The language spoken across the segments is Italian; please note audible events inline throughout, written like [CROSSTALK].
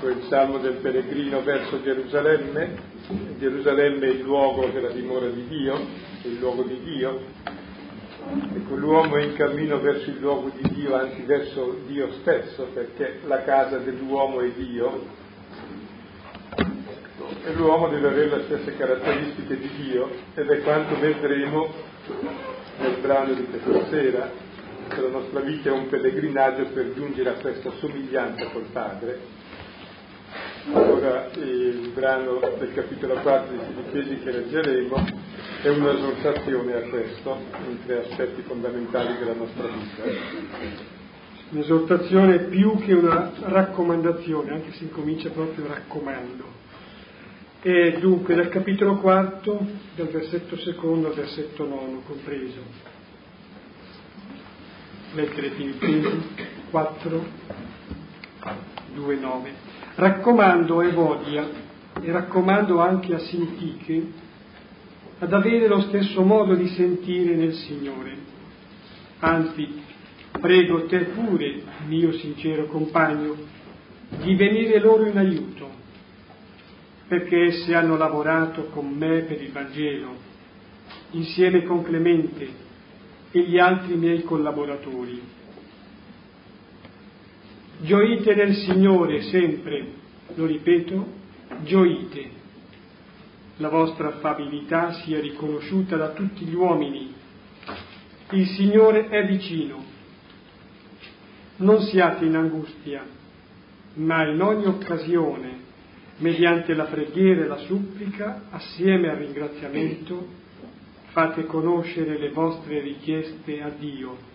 quel salmo del pellegrino verso Gerusalemme, Gerusalemme è il luogo della dimora di Dio, è il luogo di Dio, ecco l'uomo è in cammino verso il luogo di Dio, anzi verso Dio stesso, perché la casa dell'uomo è Dio, e l'uomo deve avere le stesse caratteristiche di Dio ed è quanto vedremo nel brano di questa sera, che la nostra vita è un pellegrinaggio per giungere a questa somiglianza col Padre. Ora il brano del capitolo 4 di Filippesi che leggeremo è un'esortazione a questo, in tre aspetti fondamentali della nostra vita. Un'esortazione più che una raccomandazione, anche se incomincia proprio raccomando. E dunque dal capitolo quarto, dal versetto secondo al versetto nono compreso. Lettere Filippesi 4, 2, 9. Raccomando a Evodia e raccomando anche a Sintiche ad avere lo stesso modo di sentire nel Signore. Anzi, prego te pure, mio sincero compagno, di venire loro in aiuto perché essi hanno lavorato con me per il Vangelo, insieme con Clemente e gli altri miei collaboratori. Gioite nel Signore sempre, lo ripeto, gioite. La vostra affabilità sia riconosciuta da tutti gli uomini. Il Signore è vicino. Non siate in angustia, ma in ogni occasione mediante la preghiera e la supplica, assieme al ringraziamento, fate conoscere le vostre richieste a Dio.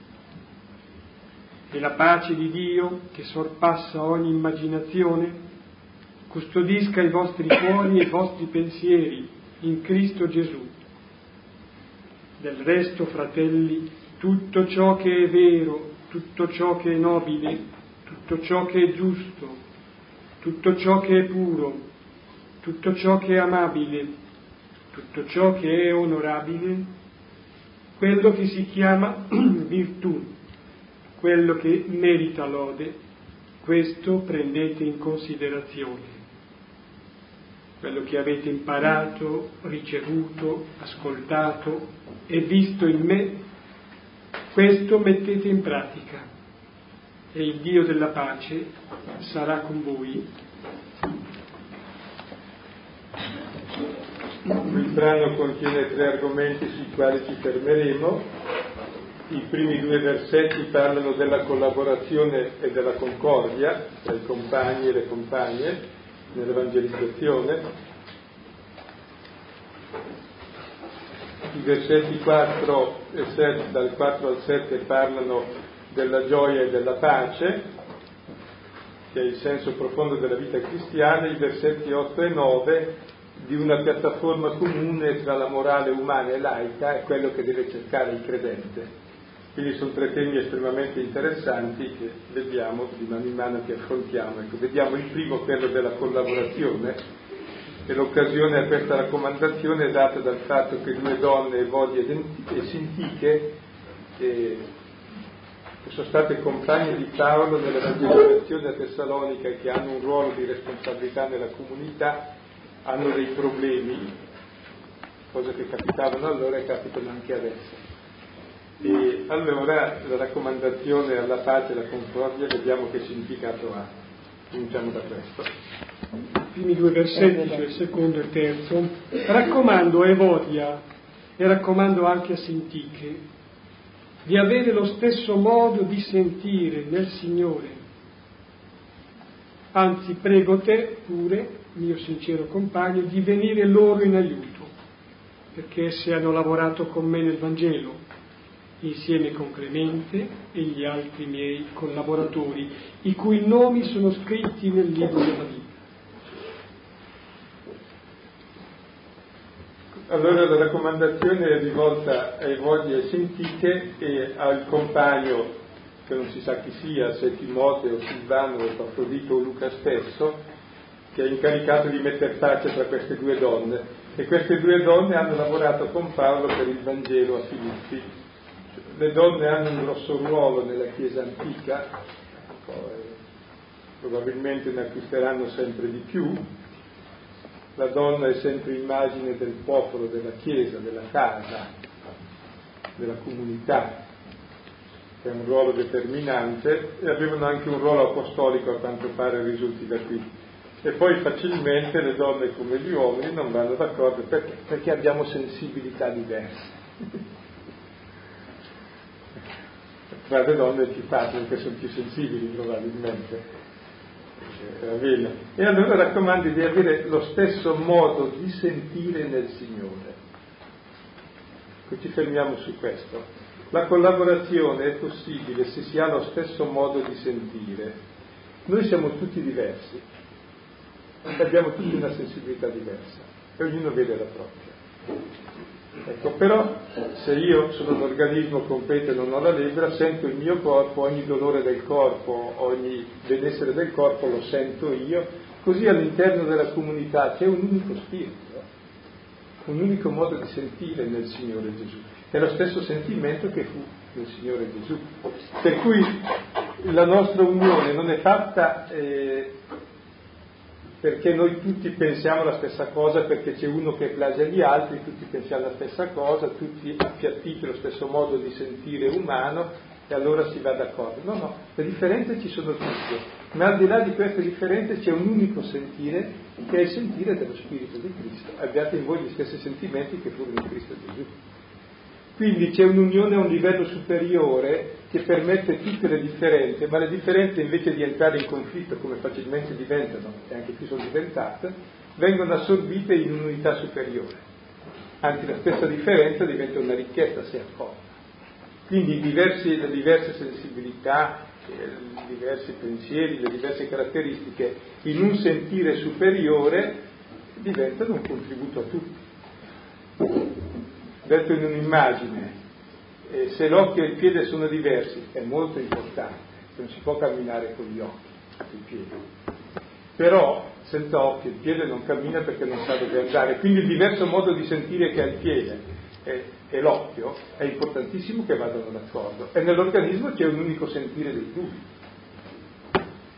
E la pace di Dio, che sorpassa ogni immaginazione, custodisca i vostri cuori e i vostri pensieri in Cristo Gesù. Del resto, fratelli, tutto ciò che è vero, tutto ciò che è nobile, tutto ciò che è giusto, tutto ciò che è puro, tutto ciò che è amabile, tutto ciò che è onorabile, quello che si chiama [CLEARS THROAT] virtù, quello che merita lode, questo prendete in considerazione. Quello che avete imparato, ricevuto, ascoltato e visto in me, questo mettete in pratica e il Dio della pace sarà con voi. Il brano contiene tre argomenti sui quali ci fermeremo. I primi due versetti parlano della collaborazione e della concordia tra i compagni e le compagne nell'evangelizzazione. I versetti 4 e 7, dal 4 al 7 parlano della gioia e della pace, che è il senso profondo della vita cristiana, i versetti 8 e 9 di una piattaforma comune tra la morale umana e laica e quello che deve cercare il credente. Quindi sono tre temi estremamente interessanti che vediamo di mano in mano che affrontiamo. Ecco, vediamo il primo, quello della collaborazione, e l'occasione a questa raccomandazione è data dal fatto che due donne, Evodia e Sintiche, che sono state compagne di Paolo nell'evangelizzazione a Tessalonica e che hanno un ruolo di responsabilità nella comunità, hanno dei problemi, cose che capitavano allora e capitano anche adesso. E allora la raccomandazione alla pace e alla concordia vediamo che significato ha. Cominciamo da questo. I primi due versetti, cioè il secondo e il terzo. Raccomando a Evodia e raccomando anche a Sintiche di avere lo stesso modo di sentire nel Signore. Anzi, prego te pure, mio sincero compagno, di venire loro in aiuto, perché essi hanno lavorato con me nel Vangelo, insieme con Clemente e gli altri miei collaboratori, i cui nomi sono scritti nel libro della vita. Allora la raccomandazione è rivolta ai voglie sentite e al compagno, che non si sa chi sia, se Timoteo, Silvano, Epafrodito o Luca stesso, che è incaricato di mettere pace tra queste due donne. E queste due donne hanno lavorato con Paolo per il Vangelo a Filippi. Le donne hanno un grosso ruolo nella Chiesa antica, probabilmente ne acquisteranno sempre di più, la donna è sempre immagine del popolo, della chiesa, della casa, della comunità, che è un ruolo determinante e avevano anche un ruolo apostolico a quanto pare risulti da qui. E poi facilmente le donne come gli uomini non vanno d'accordo perché, perché abbiamo sensibilità diverse. Tra le donne è più facile perché sono più sensibili probabilmente. Eh, e allora raccomando di avere lo stesso modo di sentire nel Signore. Ci fermiamo su questo. La collaborazione è possibile se si ha lo stesso modo di sentire. Noi siamo tutti diversi, abbiamo tutti una sensibilità diversa e ognuno vede la propria. Ecco, però se io sono un organismo completo e non ho la lebbra, sento il mio corpo, ogni dolore del corpo, ogni benessere del corpo lo sento io, così all'interno della comunità c'è un unico spirito, un unico modo di sentire nel Signore Gesù. È lo stesso sentimento che fu nel Signore Gesù. Per cui la nostra unione non è fatta eh, perché noi tutti pensiamo la stessa cosa, perché c'è uno che piace agli altri, tutti pensiamo la stessa cosa, tutti appiattiti lo stesso modo di sentire umano e allora si va d'accordo. No, no, le differenze ci sono tutte, ma al di là di queste differenze c'è un unico sentire che è il sentire dello Spirito di Cristo. Abbiate in voi gli stessi sentimenti che furono in Cristo Gesù. Quindi c'è un'unione a un livello superiore che permette tutte le differenze, ma le differenze invece di entrare in conflitto come facilmente diventano, e anche qui sono diventate, vengono assorbite in un'unità superiore. Anzi la stessa differenza diventa una ricchezza se accolta. Quindi diversi, le diverse sensibilità, eh, i diversi pensieri, le diverse caratteristiche in un sentire superiore diventano un contributo a tutti detto in un'immagine, eh, se l'occhio e il piede sono diversi, è molto importante, non si può camminare con gli occhi, il piede. Però senza occhio il piede non cammina perché non sa dove andare, quindi il diverso modo di sentire che ha il piede e, e l'occhio è importantissimo che vadano d'accordo e nell'organismo c'è un unico sentire dei due.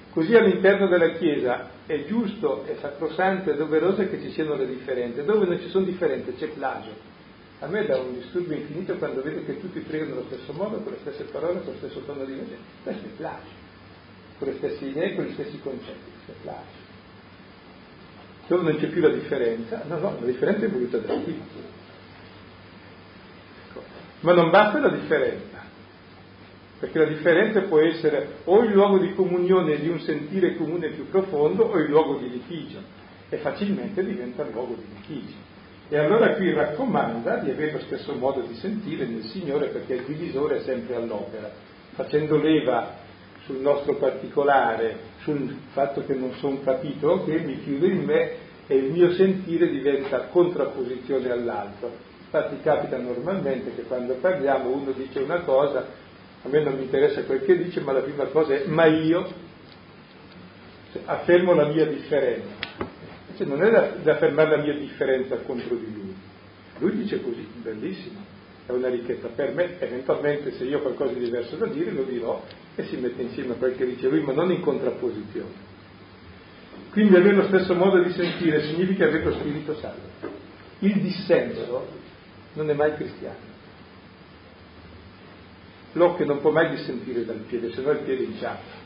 Così all'interno della Chiesa è giusto, è sacrosanto, è doveroso che ci siano le differenze. Dove non ci sono differenze c'è plagio. A me dà un disturbo infinito quando vedo che tutti pregano allo stesso modo, con le stesse parole, con lo stesso tono di voce. Questo è plagio. Con le stesse idee, con gli stessi concetti. Questo è plagio. Dove non c'è più la differenza, no, no, la differenza è voluta da Dio. Ecco. Ma non basta la differenza, perché la differenza può essere o il luogo di comunione di un sentire comune più profondo o il luogo di litigio, e facilmente diventa luogo di litigio. E allora qui raccomanda di avere lo stesso modo di sentire nel Signore perché il divisore è sempre all'opera, facendo leva sul nostro particolare, sul fatto che non sono capito, che mi chiudo in me e il mio sentire diventa contrapposizione all'altro. Infatti capita normalmente che quando parliamo uno dice una cosa, a me non mi interessa quel che dice, ma la prima cosa è ma io cioè, affermo la mia differenza. Cioè non è da, da fermare la mia differenza contro di lui. Lui dice così, bellissimo, è una ricchezza per me, eventualmente se io ho qualcosa di diverso da dire lo dirò e si mette insieme a quel che dice lui, ma non in contrapposizione. Quindi avere lo stesso modo di sentire significa avere lo Spirito Santo. Il dissenso non è mai cristiano. L'occhio non può mai dissentire dal piede, se no il piede inciampa.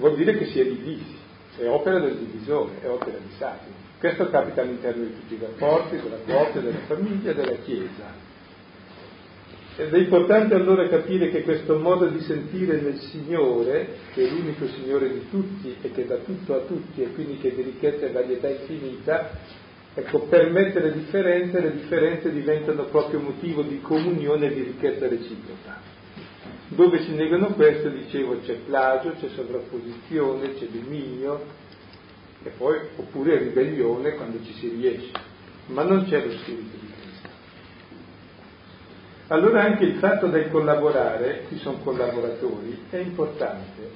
Vuol dire che si è divisi, è opera del divisore, è opera di Satana. Questo capita all'interno di tutti i rapporti, della coppia, della famiglia, della Chiesa. Ed è importante allora capire che questo modo di sentire nel Signore, che è l'unico Signore di tutti e che dà tutto a tutti e quindi che è di ricchezza e varietà infinita, ecco, permette le differenze, le differenze diventano proprio motivo di comunione e di ricchezza reciproca. Dove si negano questo, dicevo, c'è plagio, c'è sovrapposizione, c'è dominio, e poi, oppure ribellione quando ci si riesce, ma non c'è lo spirito di Cristo. Allora anche il fatto del collaborare, qui sono collaboratori, è importante.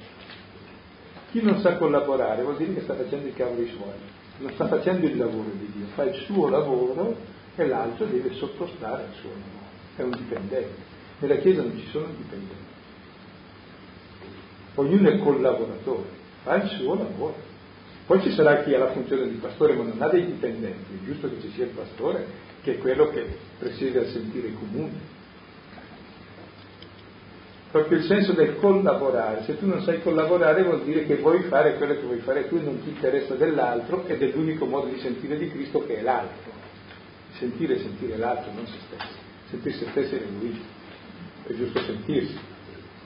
Chi non sa collaborare vuol dire che sta facendo i cavoli suoi, non sta facendo il lavoro di Dio, fa il suo lavoro e l'altro deve sottostare al suo lavoro. è un dipendente. Nella Chiesa non ci sono dipendenti. Ognuno è collaboratore, fa il suo lavoro. Poi ci sarà chi ha la funzione di pastore, ma non ha dei dipendenti, è giusto che ci sia il pastore, che è quello che presiede al sentire comune. Proprio il senso del collaborare, se tu non sai collaborare vuol dire che vuoi fare quello che vuoi fare tu e non ti interessa dell'altro ed è l'unico modo di sentire di Cristo che è l'altro. Sentire e sentire l'altro, non se stesso. Sentire se stessi è egoismo. È giusto sentirsi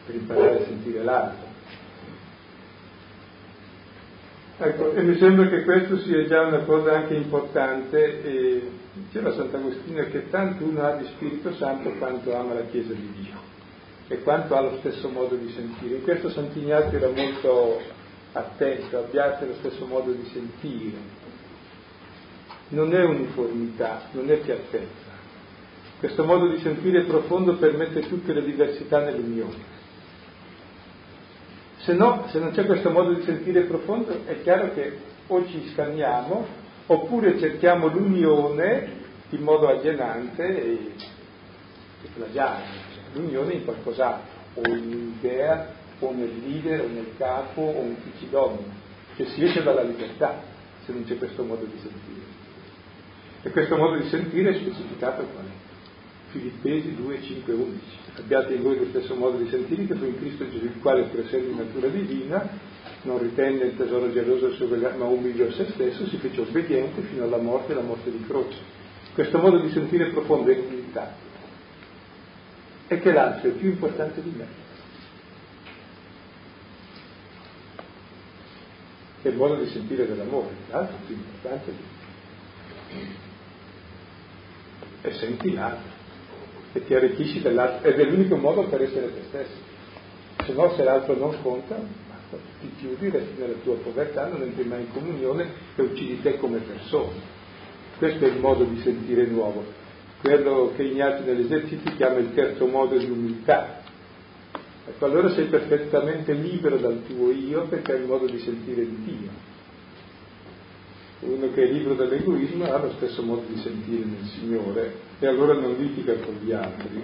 per imparare a sentire l'altro. Ecco, e mi sembra che questo sia già una cosa anche importante, e diceva Sant'Agostino che tanto uno ha di Spirito Santo quanto ama la Chiesa di Dio e quanto ha lo stesso modo di sentire. In questo Sant'Ignazio era molto attento, abbiate lo stesso modo di sentire. Non è uniformità, non è piattezza. Questo modo di sentire profondo permette tutte le diversità nell'unione. Se no, se non c'è questo modo di sentire profondo, è chiaro che o ci scanniamo oppure cerchiamo l'unione in modo alienante e, e plagiare l'unione in qualcos'altro, o in un'idea, o nel leader, o nel capo, o in chi ci domina, che si esce dalla libertà se non c'è questo modo di sentire. E questo modo di sentire è specificato qual è? Filippesi 2, 5, 11. Abbiate in voi lo stesso modo di sentire che fu in Cristo Gesù, il quale espressione di natura divina, non ritenne il tesoro geloso del suo ma umiliò se stesso, si fece obbediente fino alla morte e alla morte di croce. Questo modo di sentire profondo è umiltà, e che l'altro è più importante di me. È il modo di sentire dell'amore, l'altro è più importante di me. E senti l'altro e ti arricchisci dell'altro ed è l'unico modo per essere te stesso. Se no, se l'altro non conta, ti chiudi, resti nella tua povertà, non entri mai in comunione e uccidi te come persona. Questo è il modo di sentire nuovo quello che Ignazio nell'esercizio chiama il terzo modo di umiltà. Ecco, allora sei perfettamente libero dal tuo io perché hai il modo di sentire di Dio. Uno che è libero dall'egoismo ha lo stesso modo di sentire nel Signore e allora non litiga con gli altri.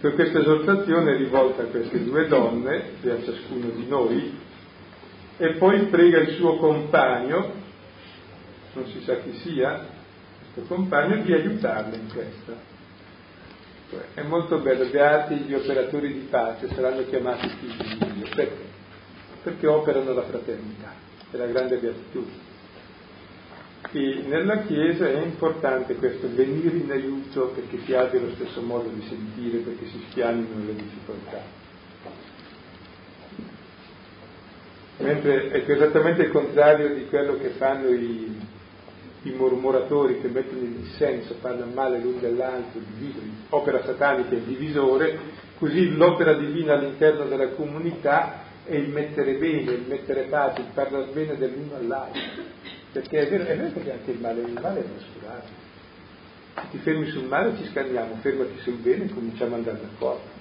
Per questa esortazione è rivolta a queste due donne e a ciascuno di noi e poi prega il suo compagno, non si sa chi sia, suo compagno di aiutarlo in questo. Cioè, è molto bello, beati gli operatori di pace, saranno chiamati figli di Dio. Perché? Perché operano la fraternità, è la grande beatitudine. E nella Chiesa è importante questo, venire in aiuto perché si abbia lo stesso modo di sentire, perché si spianino le difficoltà. Mentre è esattamente il contrario di quello che fanno i, i mormoratori che mettono il dissenso, parlano male l'un dell'altro, dividono, opera satanica il divisore, così l'opera divina all'interno della comunità è il mettere bene, il mettere pace, il parlare bene dell'uno all'altro. Perché è vero, è vero che anche il male, il male è trascurato. Se ti fermi sul male ci scanniamo, fermati sul bene e cominciamo ad andare d'accordo.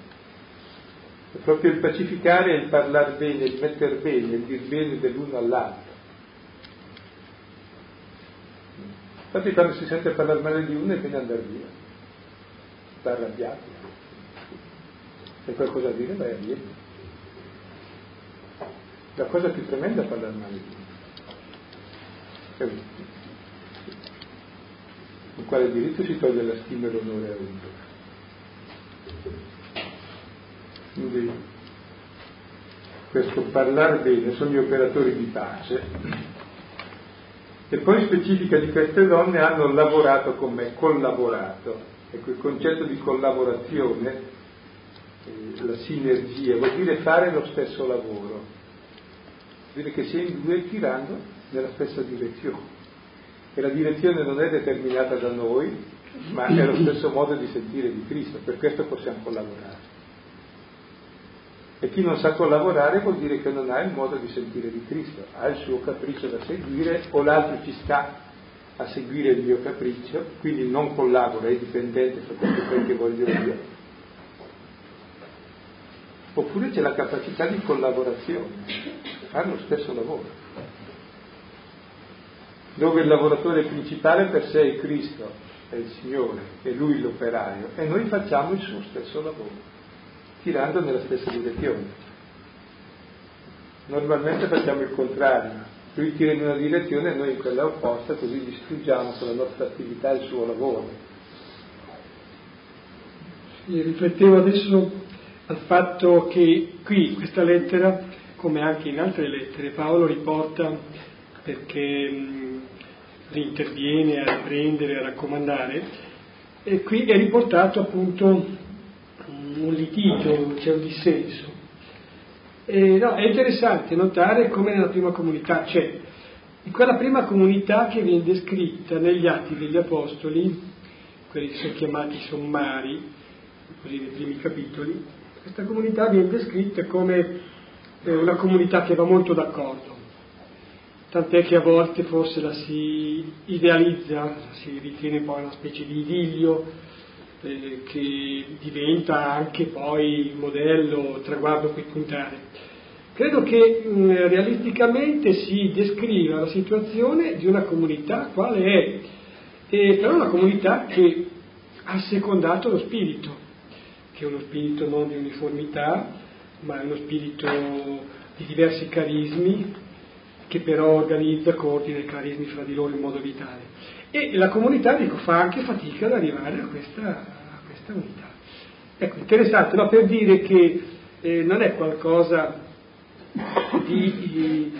È proprio il pacificare, il parlare bene, il mettere bene, il dir bene dell'uno all'altro Infatti quando si sente parlare male di uno è bene andare via, sta arrabbiato. Se qualcosa da dire vai a dire. La cosa più tremenda è parlare male di uno. Con quale diritto si toglie la stima e l'onore a uno? Quindi questo parlare bene sono gli operatori di pace e poi specifica di queste donne hanno lavorato con me, collaborato. Ecco, il concetto di collaborazione, eh, la sinergia, vuol dire fare lo stesso lavoro, dire che si è in due tirando nella stessa direzione. E la direzione non è determinata da noi, ma è lo stesso modo di sentire di Cristo, per questo possiamo collaborare. E chi non sa collaborare vuol dire che non ha il modo di sentire di Cristo, ha il suo capriccio da seguire o l'altro ci sta a seguire il mio capriccio, quindi non collabora, è dipendente soltanto perché voglio io. Oppure c'è la capacità di collaborazione, fare lo stesso lavoro. Dove il lavoratore principale per sé è Cristo è il Signore, è Lui l'operaio e noi facciamo il suo stesso lavoro, tirando nella stessa direzione. Normalmente facciamo il contrario, lui tira in una direzione e noi in quella opposta, così distruggiamo con la nostra attività il suo lavoro. Sì, riflettevo adesso al fatto che qui questa lettera, come anche in altre lettere, Paolo riporta perché mh, interviene a riprendere, a raccomandare, e qui è riportato appunto un litigio, c'è un dissenso. Eh, no, è interessante notare come nella prima comunità c'è, in quella prima comunità che viene descritta negli atti degli Apostoli, quelli che sono chiamati sommari, così nei primi capitoli, questa comunità viene descritta come eh, una comunità che va molto d'accordo, tant'è che a volte forse la si idealizza, si ritiene poi una specie di idillio eh, che diventa anche poi modello, traguardo a cui puntare. Credo che mh, realisticamente si descriva la situazione di una comunità quale è, e però una comunità che ha secondato lo spirito, che è uno spirito non di uniformità, ma è uno spirito di diversi carismi, che però organizza, coordina i carismi fra di loro in modo vitale. E la comunità, dico, fa anche fatica ad arrivare a questa, a questa unità. Ecco, interessante, no? per dire che eh, non è qualcosa di, di,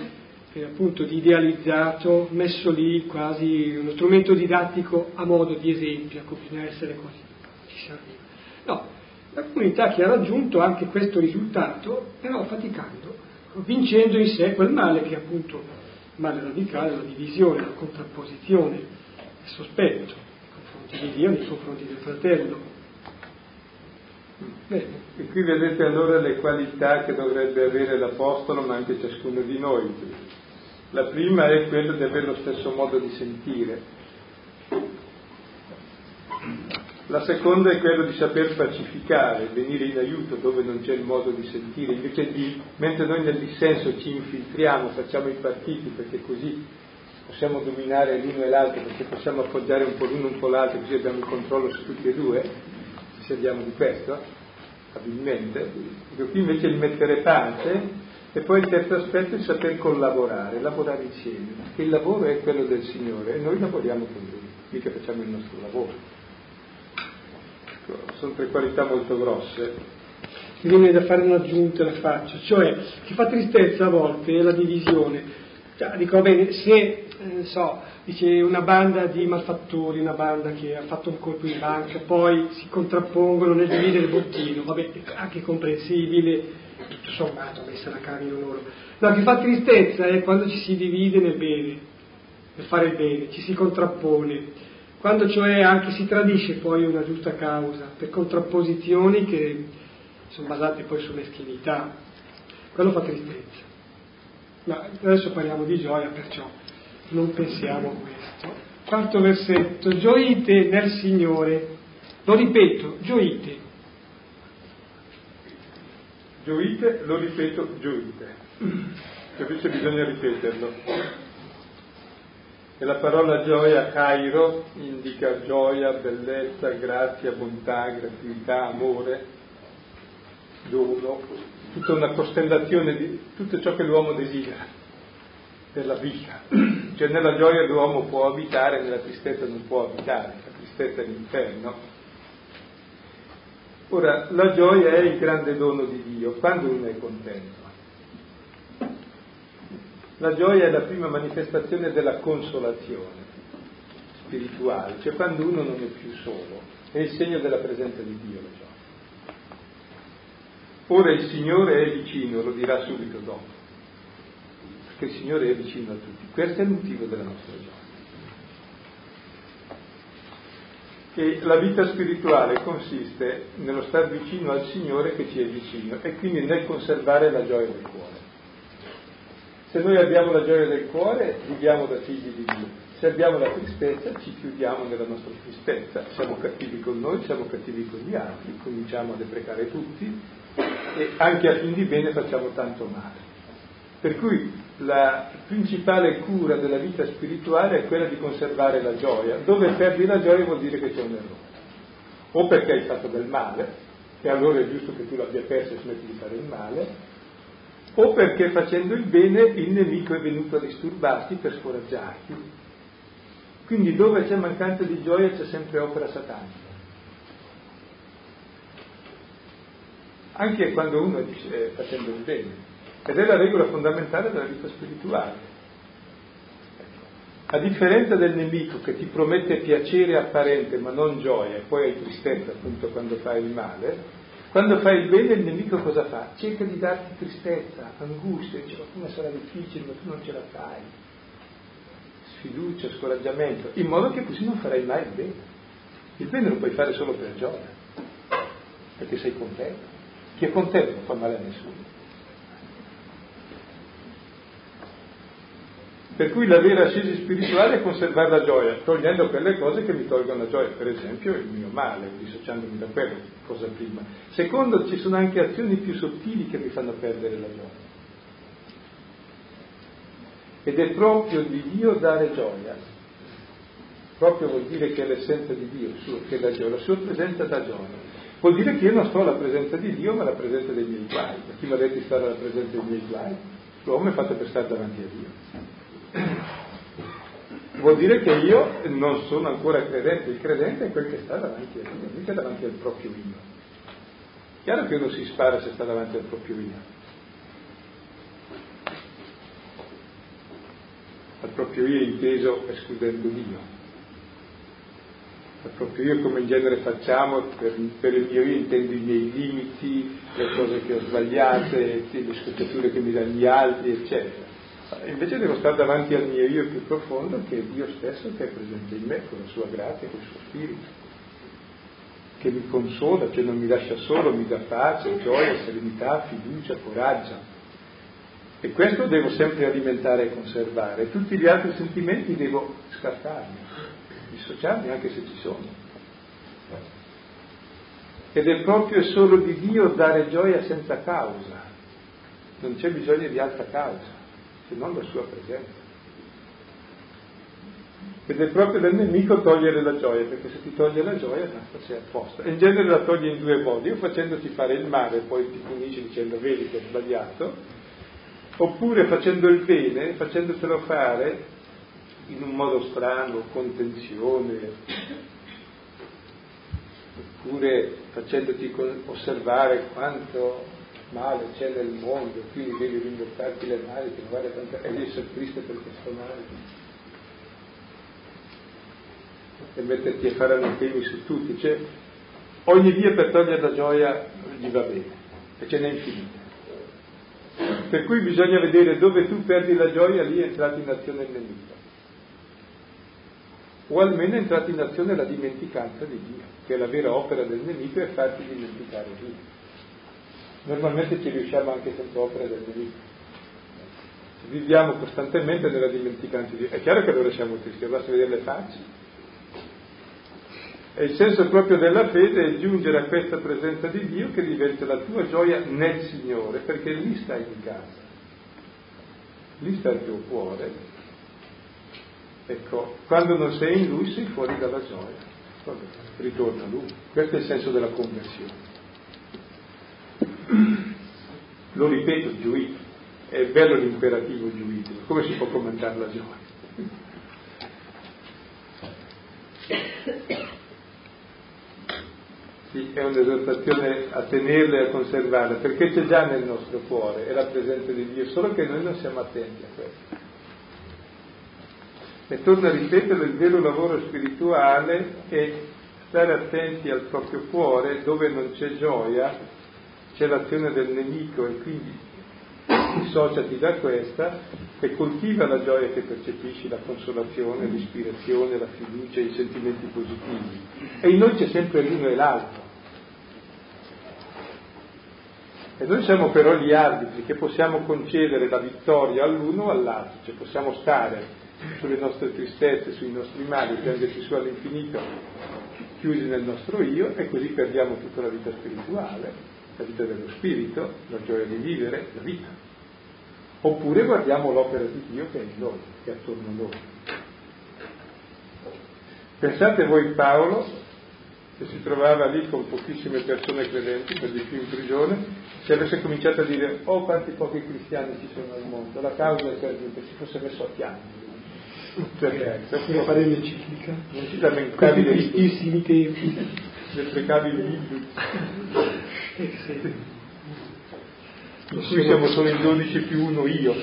eh, appunto, di idealizzato, messo lì quasi uno strumento didattico a modo di esempio, ecco, bisogna essere così, ci si arriva. No, la comunità che ha raggiunto anche questo risultato, però faticando, vincendo in sé quel male che è appunto il male radicale, la divisione, la contrapposizione, il sospetto nei confronti di Dio, nei confronti del fratello, Bene. E qui vedete allora le qualità che dovrebbe avere l'Apostolo, ma anche ciascuno di noi. La prima è quella di avere lo stesso modo di sentire. La seconda è quello di saper pacificare, venire in aiuto dove non c'è il modo di sentire, invece di, mentre noi nel dissenso ci infiltriamo, facciamo i partiti perché così possiamo dominare l'uno e l'altro, perché possiamo appoggiare un po' l'uno e un po' l'altro, così abbiamo il controllo su tutti e due, ci serviamo di questo, stabilmente, qui invece il mettere pace e poi il terzo aspetto è il saper collaborare, lavorare insieme, perché il lavoro è quello del Signore e noi lavoriamo con Lui, mica facciamo il nostro lavoro. Ecco, sono tre qualità molto grosse. Mi viene da fare un'aggiunta, la faccio, cioè che fa tristezza a volte è la divisione. Cioè, dico, bene, se, eh, so, dice una banda di malfattori, una banda che ha fatto un colpo in banca, poi si contrappongono nel dividere il bottino, vabbè, anche comprensibile, tutto sommato, messa la carne loro. No, che fa tristezza è quando ci si divide nel bene, nel fare il bene, ci si contrappone, quando cioè anche si tradisce poi una giusta causa, per contrapposizioni che sono basate poi su meschinità, quello fa tristezza. Ma adesso parliamo di gioia, perciò non pensiamo a questo. Quarto versetto, gioite nel Signore. Lo ripeto, gioite. Gioite, lo ripeto, gioite. Capisce bisogna ripeterlo. E la parola gioia, Cairo, indica gioia, bellezza, grazia, bontà, gratuità, amore, dono, tutta una costellazione di tutto ciò che l'uomo desidera della vita. [CLEARS THROAT] Cioè nella gioia l'uomo può abitare, nella tristezza non può abitare, la tristezza è l'inferno. Ora, la gioia è il grande dono di Dio, quando uno è contento. La gioia è la prima manifestazione della consolazione spirituale, cioè quando uno non è più solo, è il segno della presenza di Dio la. Ora il Signore è vicino, lo dirà subito dopo che il Signore è vicino a tutti. Questo è il motivo della nostra gioia. E la vita spirituale consiste nello stare vicino al Signore che ci è vicino e quindi nel conservare la gioia del cuore. Se noi abbiamo la gioia del cuore, viviamo da figli di Dio. Se abbiamo la tristezza, ci chiudiamo nella nostra tristezza. Siamo cattivi con noi, siamo cattivi con gli altri, cominciamo a deprecare tutti e anche a fin di bene facciamo tanto male. Per cui la principale cura della vita spirituale è quella di conservare la gioia. Dove perdi la gioia vuol dire che c'è un errore. O perché hai fatto del male, e allora è giusto che tu l'abbia persa e smetti di fare il male, o perché facendo il bene il nemico è venuto a disturbarti per scoraggiarti. Quindi dove c'è mancanza di gioia c'è sempre opera satanica. Anche quando uno è facendo il bene. Ed è la regola fondamentale della vita spirituale. A differenza del nemico che ti promette piacere apparente ma non gioia e poi hai tristezza appunto quando fai il male, quando fai il bene il nemico cosa fa? Cerca di darti tristezza, angustia, dice ma come sarà difficile, ma tu non ce la fai. Sfiducia, scoraggiamento, in modo che così non farai mai il bene. Il bene lo puoi fare solo per gioia, perché sei contento. Chi è contento non fa male a nessuno. Per cui la vera ascesi spirituale è conservare la gioia, togliendo quelle cose che mi tolgono la gioia, per esempio il mio male, dissociandomi da quello, cosa prima. Secondo, ci sono anche azioni più sottili che mi fanno perdere la gioia. Ed è proprio di Dio dare gioia. Proprio vuol dire che è l'essenza di Dio, che la gioia, la sua presenza dà gioia. Vuol dire che io non sto alla presenza di Dio, ma alla presenza dei miei guai. Chi mi ha detto di stare alla presenza dei miei guai? L'uomo è fatto per stare davanti a Dio. Vuol dire che io non sono ancora credente, il credente è quel che sta davanti a Dio, mica davanti al proprio io. Chiaro che uno si spara se sta davanti al proprio io. Al proprio io inteso escludendo Dio. Al proprio io come in genere facciamo, per, per il mio io intendo i miei limiti, le cose che ho sbagliate, le scocciature che mi danno gli altri, eccetera. Invece devo stare davanti al mio io più profondo che è Dio stesso che è presente in me con la sua grazia, con il suo spirito, che mi consola, cioè non mi lascia solo, mi dà pace, gioia, serenità, fiducia, coraggio. E questo devo sempre alimentare e conservare. Tutti gli altri sentimenti devo scartarli, dissociarli anche se ci sono. Ed è proprio e solo di Dio dare gioia senza causa, non c'è bisogno di altra causa se non la sua presenza. Ed è proprio del nemico togliere la gioia, perché se ti toglie la gioia, basta, sei a posto. E in genere la toglie in due modi, o facendoti fare il male e poi ti punisci dicendo vedi che hai sbagliato, oppure facendo il bene, facendotelo fare in un modo strano, con tensione, oppure facendoti osservare quanto male c'è nel mondo, quindi devi rimboccarti le maniche, guarda quanto ed essere triste per questo male. E metterti a fare anatemi su tutti, cioè ogni via per togliere la gioia gli va bene, e ce n'è infinita. Per cui bisogna vedere dove tu perdi la gioia, lì è entrato in azione il nemico. O almeno è entrato in azione la dimenticanza di Dio, che è la vera opera del nemico, è farti dimenticare Dio. Normalmente ci riusciamo anche senza opera del nemico. Viviamo costantemente nella dimenticanza di. È chiaro che allora siamo tristi, basta vedere le facce. E il senso proprio della fede è giungere a questa presenza di Dio che diventa la tua gioia nel Signore, perché lì stai in casa, lì sta il tuo cuore. Ecco, quando non sei in Lui sei fuori dalla gioia. Ritorna a Lui. Questo è il senso della conversione. Lo ripeto, giuito. È bello l'imperativo giuito. Come si può commentare la gioia? Sì, è un'esortazione a tenerla e a conservarla, perché c'è già nel nostro cuore, è la presenza di Dio, solo che noi non siamo attenti a questo. E torno a ripeterlo, il vero lavoro spirituale è stare attenti al proprio cuore, dove non c'è gioia, c'è l'azione del nemico e quindi dissociati da questa e coltiva la gioia che percepisci, la consolazione, l'ispirazione, la fiducia, i sentimenti positivi. E in noi c'è sempre l'uno e l'altro. E noi siamo però gli arbitri che possiamo concedere la vittoria all'uno o all'altro, cioè possiamo stare sulle nostre tristezze, sui nostri mali, prenderci su all'infinito, chiusi nel nostro io e così perdiamo tutta la vita spirituale la vita dello spirito, la gioia di vivere, la vita. oppure guardiamo l'opera di Dio che è in noi, che è attorno a noi. Pensate voi Paolo, che si trovava lì con pochissime persone credenti, per di più in prigione, se avesse cominciato a dire oh quanti pochi cristiani ci sono al mondo, la causa è per che si fosse messo a piangere. Perché? Per fare l'enciclica. Non ci lamentavi dei tristissimi tempi. Deprecavi il libro. Eh, sì. Per cui siamo solo in 12 più 1 io.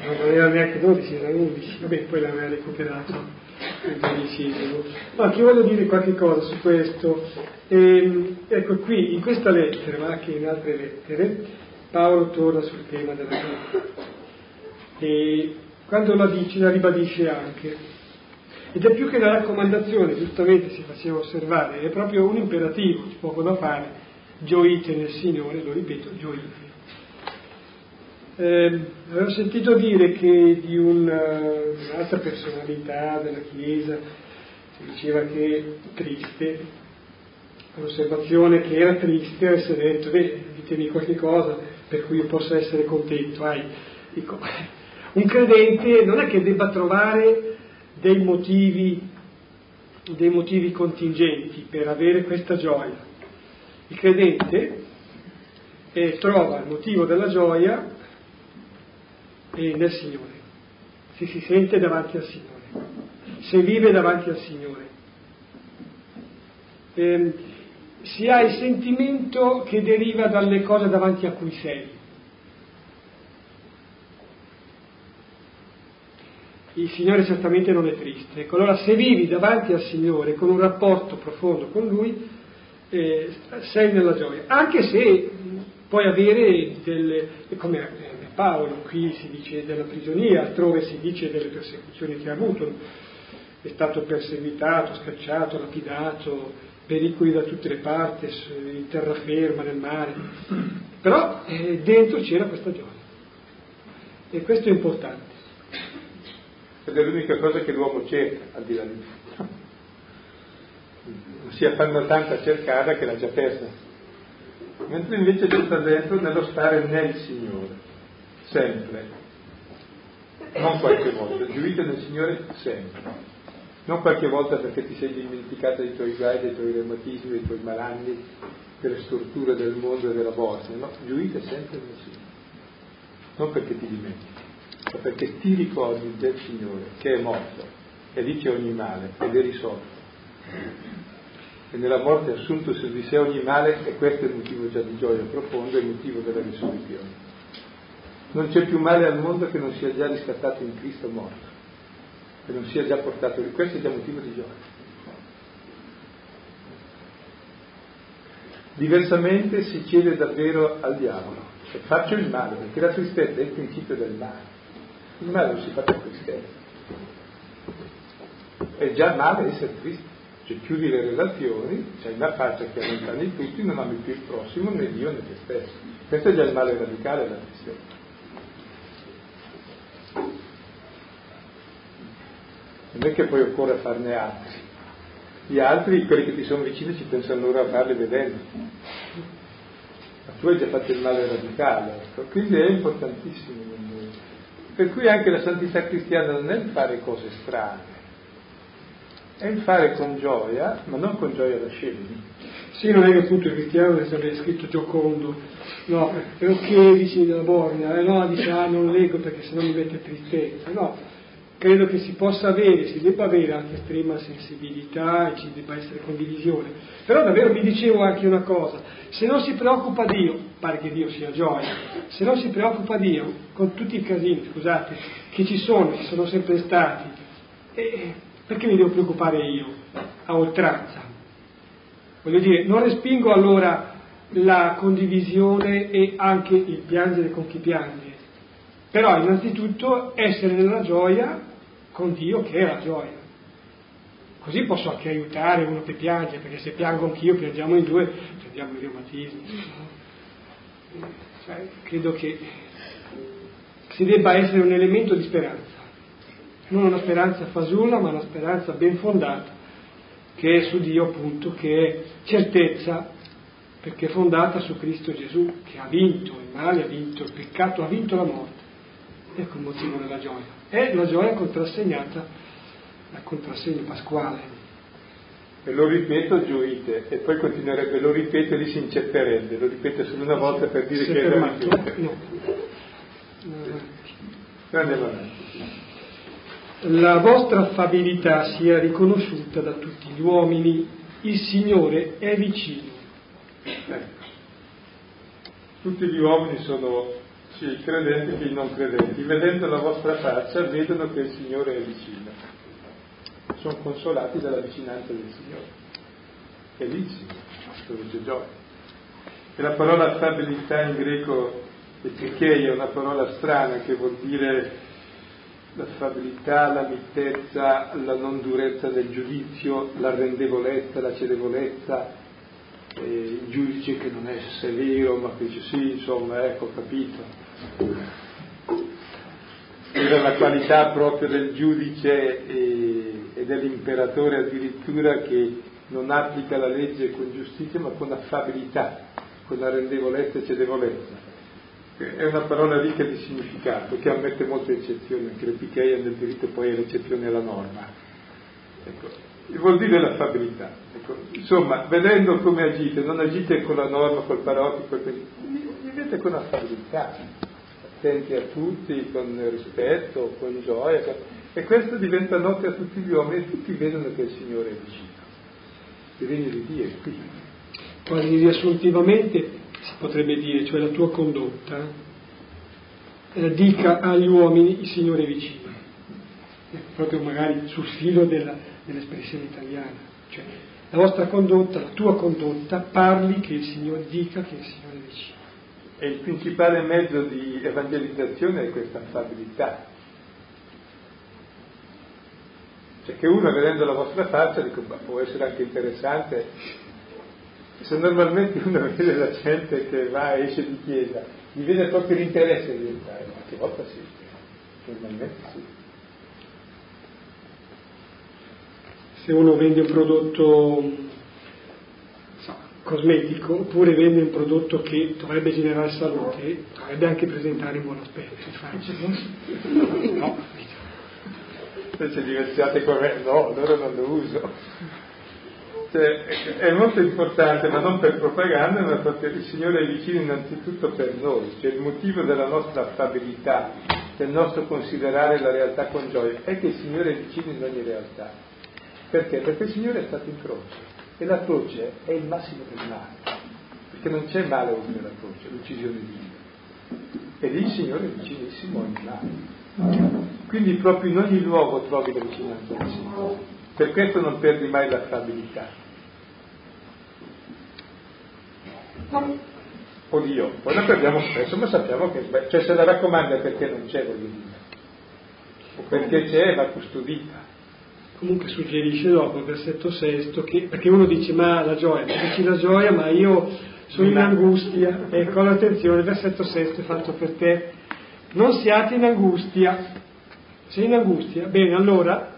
Non era neanche 12, era 11. Vabbè, poi l'aveva recuperato il. Ma ti voglio dire qualche cosa su questo. E, ehm, ecco qui, in questa lettera, ma anche in altre lettere, Paolo torna sul tema della vita. E quando la dice, la ribadisce anche. Ed è più che una raccomandazione, giustamente si faceva osservare, è proprio un imperativo, c'è poco da fare. Gioite nel Signore, lo ripeto, gioite. Eh, avevo sentito dire che di una, un'altra personalità della Chiesa si diceva che triste, l'osservazione che era triste avesse detto, beh, ditemi qualche cosa per cui io possa essere contento. Ai, dico, [LAUGHS] un credente non è che debba trovare dei motivi, dei motivi contingenti per avere questa gioia. Il credente eh, trova il motivo della gioia eh, nel Signore, se si sente davanti al Signore, se vive davanti al Signore. Eh, si ha il sentimento che deriva dalle cose davanti a cui sei. Il Signore certamente non è triste. Ecco, allora se vivi davanti al Signore con un rapporto profondo con Lui, eh, sei nella gioia, anche se puoi avere delle, come Paolo, qui si dice della prigionia, altrove si dice delle persecuzioni che ha avuto, è stato perseguitato, scacciato, lapidato, pericoli da tutte le parti, in terraferma, nel mare, però eh, dentro c'era questa gioia e questo è importante. Ed è l'unica cosa che l'uomo cerca al di là di tutto. Si affanna tanto a cercarla che l'ha già persa. Mentre invece c'è sta dentro nello stare nel Signore sempre, non qualche volta, giuite nel Signore sempre, non qualche volta perché ti sei dimenticato dei tuoi guai, dei tuoi reumatismi, dei tuoi malanni, delle storture del mondo e della Bosnia, no, giuite sempre nel Signore, non perché ti dimentichi, perché ti ricordi del Signore che è morto e lì c'è ogni male ed è risolto. E nella morte assunto su di sé ogni male e questo è il motivo già di gioia profonda, è il motivo della risurrezione. Non c'è più male al mondo che non sia già riscattato in Cristo morto, che non sia già portato lì. Questo è già motivo di gioia. Diversamente si chiede davvero al diavolo, cioè faccio il male, perché la tristezza è il principio del male. Il male non si fa per tristezza. È già male essere triste. Cioè chiudi le relazioni, c'hai una faccia che allontani tutti, non ami più il prossimo, né Dio né te stesso. Questo è già il male radicale della tristezza. non è che poi occorre farne altri. Gli altri, quelli che ti sono vicini, ci pensano loro a farli vedendo. Ma tu hai già fatto il male radicale, ecco. quindi è importantissimo. Per cui anche la santità cristiana non è il fare cose strane, è il fare con gioia, ma non con gioia da scemi. Sì, non è che appunto il cristiano deve essere scritto giocondo, no, è ok, dici la bornia, eh, no, dice ah non leggo perché sennò mi mette tristezza, no, credo che si possa avere, si debba avere anche estrema sensibilità e ci debba essere condivisione. Però davvero vi dicevo anche una cosa, se non si preoccupa Dio, pare che Dio sia gioia, se non si preoccupa Dio con tutti i casini, scusate, che ci sono, ci sono sempre stati, eh, perché mi devo preoccupare io a oltranza? Voglio dire, non respingo allora la condivisione e anche il piangere con chi piange, però innanzitutto essere nella gioia con Dio che è la gioia. Così posso anche aiutare uno che piange, perché se piango anch'io, piangiamo in due, prendiamo i reumatismi. Cioè, credo che si debba essere un elemento di speranza, non una speranza fasulla, ma una speranza ben fondata, che è su Dio appunto, che è certezza perché è fondata su Cristo Gesù, che ha vinto il male, ha vinto il peccato, ha vinto la morte. Ecco il motivo della gioia. È la gioia contrassegnata dal contrassegno pasquale. E lo ripeto, gioite, e poi continuerebbe, lo ripeto e lì si incepperebbe, lo ripeto solo una volta per dire Si che è fermato? la No. Andiamo avanti. La vostra affabilità sia riconosciuta da tutti gli uomini, il Signore è vicino. Ecco. Tutti gli uomini sono sia i credenti che i non credenti. Vedendo la vostra faccia vedono che il Signore è vicino. Sono consolati dalla vicinanza del Signore. È Signore, dove c'è gioia. E la parola affabilità in greco etikei è una parola strana che vuol dire l'affabilità, la mitezza, la non durezza del giudizio, la cedevolezza, eh, il giudice che non è severo ma che dice sì, insomma, ecco, capito. Era la qualità proprio del giudice e, e dell'imperatore addirittura che non applica la legge con giustizia ma con affabilità, con arrendevolezza e cedevolezza. È una parola ricca di significato che ammette molte eccezioni, anche l'epicheia nel diritto poi è l'eccezione alla norma. Ecco, vuol dire l'affabilità. Ecco, insomma, vedendo come agite, non agite con la norma, col parotico, vivete con affabilità, attenti a tutti, con rispetto, con gioia, e questo diventa notte a tutti gli uomini e tutti vedono che il Signore è vicino. Il regno di Dio è qui. Quasi riassuntivamente si potrebbe dire, cioè la tua condotta, eh, dica agli uomini il Signore è vicino. Eh, proprio magari sul filo della, dell'espressione italiana. Cioè, la vostra condotta, la tua condotta, parli che il Signore dica che il Signore è vicino. E il principale mezzo di evangelizzazione è questa affabilità. Cioè che uno vedendo la vostra faccia dico, ma può essere anche interessante. Se normalmente uno [LAUGHS] vede la gente che va e esce di chiesa, gli viene proprio l'interesse di entrare, ma che volta sì, normalmente sì. Se uno vende un prodotto cosmetico oppure vende un prodotto che dovrebbe generare salute, dovrebbe anche presentare in buon aspetto, infatti. [LAUGHS] No, Invece diversiate con me, no, allora non lo uso. Cioè, è molto importante, ma non per propaganda, ma perché il Signore è vicino innanzitutto per noi, cioè il motivo della nostra affabilità, del nostro considerare la realtà con gioia, è che il Signore è vicino in ogni realtà. Perché? Perché il Signore è stato in croce e la croce è il massimo del male, perché non c'è male oltre la croce, l'uccisione di Dio. E lì il Signore è vicinissimo al male. Quindi proprio in ogni luogo trovi la vicinanza del Signore. Per questo non perdi mai l'affabilità. O Dio, poi la perdiamo spesso, ma sappiamo che cioè se la raccomanda perché non c'è, voglio dire. O perché c'è, va custodita. Comunque suggerisce dopo il versetto sesto che, perché uno dice ma la gioia, dici la gioia ma io sono in angustia, ecco attenzione, il versetto sesto è fatto per te, non siate in angustia, sei in angustia, bene allora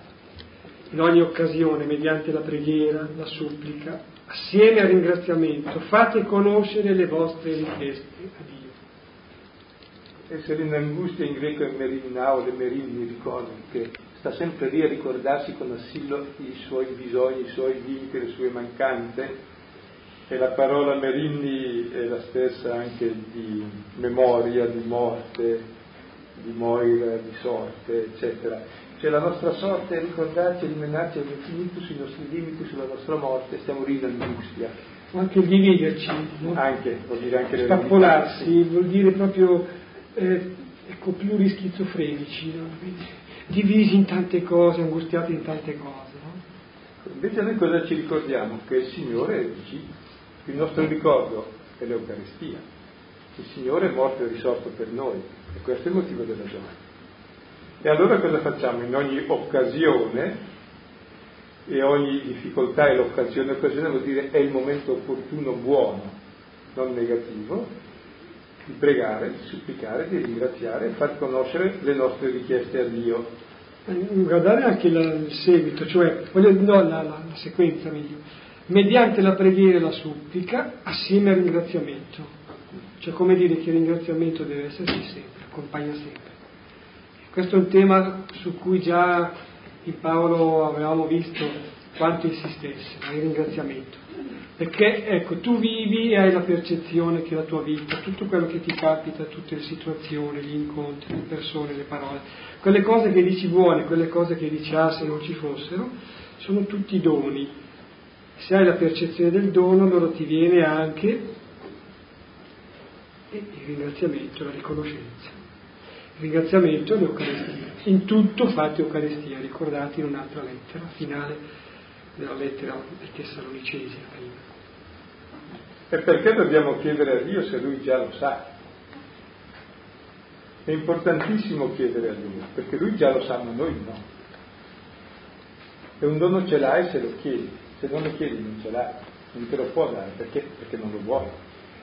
in ogni occasione, mediante la preghiera, la supplica, assieme al ringraziamento, fate conoscere le vostre richieste a Dio. Essere in angustia in greco è merinao, le merin mi ricordo, che sta sempre lì a ricordarsi con assillo i suoi bisogni, i suoi limiti, le sue mancanze. E la parola merini è la stessa anche di memoria, di morte, di moira, di sorte, eccetera. Cioè la nostra sorte è ricordarci e rimenarci all'infinito sui nostri limiti, sulla nostra morte, stiamo lì in angustia. Anche dividerci, no? Anche, vuol dire anche spappolarsi, vuol dire proprio eh, ecco, plurischizofrenici, no? Divisi in tante cose, angustiati in tante cose. No? Invece noi cosa ci ricordiamo? Che il Signore vicino. Il nostro ricordo è l'Eucaristia. Il Signore è morto e risorto per noi e questo è il motivo della gioia. E allora cosa facciamo? In ogni occasione, e ogni difficoltà è l'occasione, occasione vuol dire è il momento opportuno, buono, non negativo, di pregare, di supplicare, di ringraziare e far conoscere le nostre richieste a Dio. Guardare anche il seguito, cioè, no, la, la, la sequenza meglio. mediante la preghiera e la supplica assieme al ringraziamento. Cioè come dire che il ringraziamento deve esserci sempre, accompagna sempre. Questo è un tema su cui già in Paolo avevamo visto quanto insistesse, il ringraziamento. Perché ecco, tu vivi e hai la percezione che la tua vita, tutto quello che ti capita, tutte le situazioni, gli incontri, le persone, le parole, quelle cose che dici buone, quelle cose che dici ah se non ci fossero, sono tutti doni. Se hai la percezione del dono, allora ti viene anche il ringraziamento, la riconoscenza. Il ringraziamento e l'Eucaristia. In tutto fate Eucaristia, ricordate in un'altra lettera, finale della lettera ai Tessalonicesi. E perché dobbiamo chiedere a Dio se Lui già lo sa? È importantissimo chiedere a Lui, perché Lui già lo sa, ma noi no. E un dono ce l'hai se lo chiedi, se non lo chiedi non ce l'hai, non te lo può dare, perché? Perché non lo vuoi.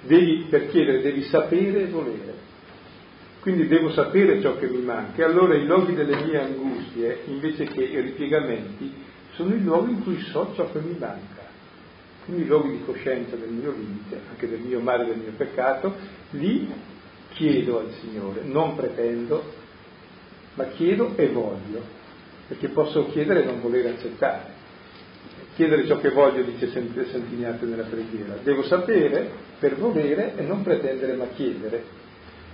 Devi, per chiedere devi sapere e volere. Quindi devo sapere ciò che mi manca. E allora i luoghi delle mie angustie, invece che i ripiegamenti, sono i luoghi in cui so ciò che mi manca. Quindi luoghi di coscienza del mio limite, anche del mio male, del mio peccato, lì chiedo al Signore, non pretendo, ma chiedo e voglio, perché posso chiedere e non volere accettare. Chiedere ciò che voglio, dice Sant'Ignazio nella preghiera. Devo sapere per volere e non pretendere, ma chiedere.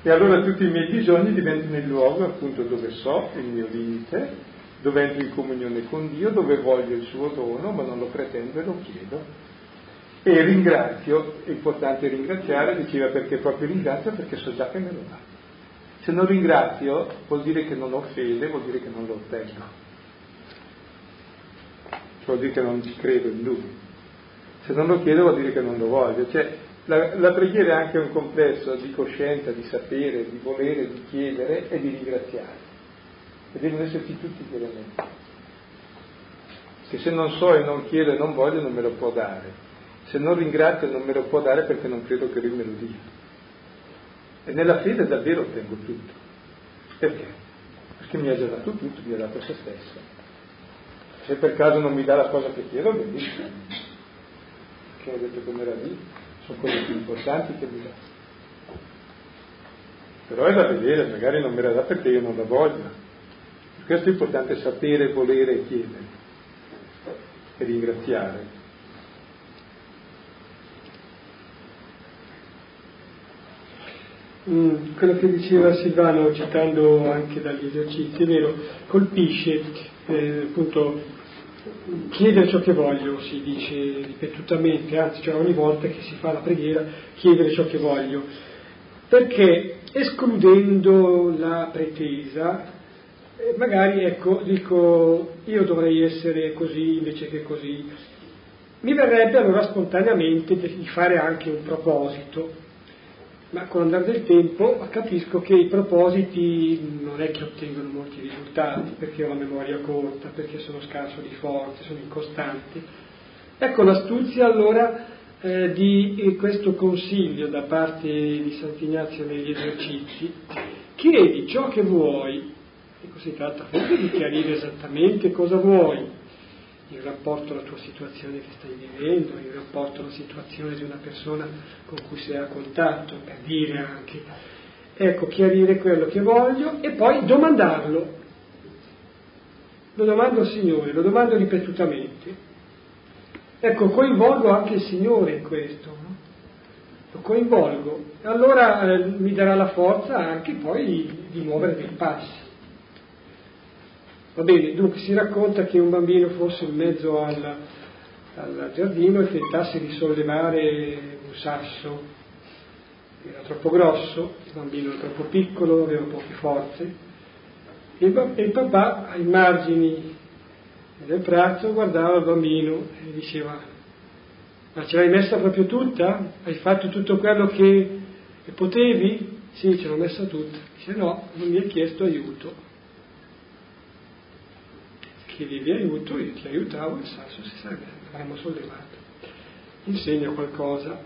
E allora tutti i miei bisogni diventano il luogo appunto dove so il mio limite, dove entro in comunione con Dio, dove voglio il suo dono, ma non lo pretendo e lo chiedo. E ringrazio, è importante ringraziare, diceva perché proprio ringrazio perché so già che me lo dà. Se non ringrazio vuol dire che non ho fede, vuol dire che non lo ottengo vuol dire che non ci credo in lui. Se non lo chiedo vuol dire che non lo voglio. Cioè, la, la, preghiera è anche un complesso di coscienza, di sapere, di volere, di chiedere e di ringraziare. E devono esserci tutti gli elementi. Che se non so e non chiedo e non voglio non me lo può dare. Se non ringrazio non me lo può dare perché non credo che lui me lo dia. E nella fede davvero ottengo tutto. Perché? Perché mi ha già dato tutto, mi ha dato se stesso. Se per caso non mi dà la cosa che chiedo, benissimo. Perché ho detto come era lì, sono cose più importanti che mi dà. Però è da vedere, magari non me la dà perché io non la voglio. Per questo è importante sapere, volere e chiedere e ringraziare. Mm, quello che diceva Silvano, citando anche dagli esercizi, è vero, colpisce eh, appunto chiedere ciò che voglio, si dice ripetutamente, anzi cioè ogni volta che si fa la preghiera, chiedere ciò che voglio, perché escludendo la pretesa, eh, magari ecco, dico io dovrei essere così invece che così, mi verrebbe allora spontaneamente di fare anche un proposito, ma con l'andare del tempo capisco che i propositi non è che ottengono molti risultati, perché ho la memoria corta, perché sono scarso di forze, sono incostanti. Ecco l'astuzia allora eh, di questo consiglio da parte di Sant'Ignazio negli esercizi, chiedi ciò che vuoi, ecco si tratta proprio di chiarire esattamente cosa vuoi, in rapporto alla tua situazione che stai vivendo, in rapporto alla situazione di una persona con cui sei a contatto, per dire anche, ecco, chiarire quello che voglio e poi domandarlo. Lo domando al Signore, lo domando ripetutamente. Ecco, coinvolgo anche il Signore in questo, no? lo coinvolgo, e allora eh, mi darà la forza anche poi di muovere dei passi. Va bene, dunque si racconta che un bambino fosse in mezzo al, al giardino e tentasse di sollevare un sasso. Era troppo grosso, il bambino era troppo piccolo, aveva poche forze. E il, papà ai margini del prato guardava il bambino e diceva ma ce l'hai messa proprio tutta? Hai fatto tutto quello che, potevi? Sì, ce l'ho messa tutta. Dice no, non mi hai chiesto aiuto chiedevi aiuto, io ti aiutavo e il sasso si sarebbe, avremmo sollevato. Insegna qualcosa.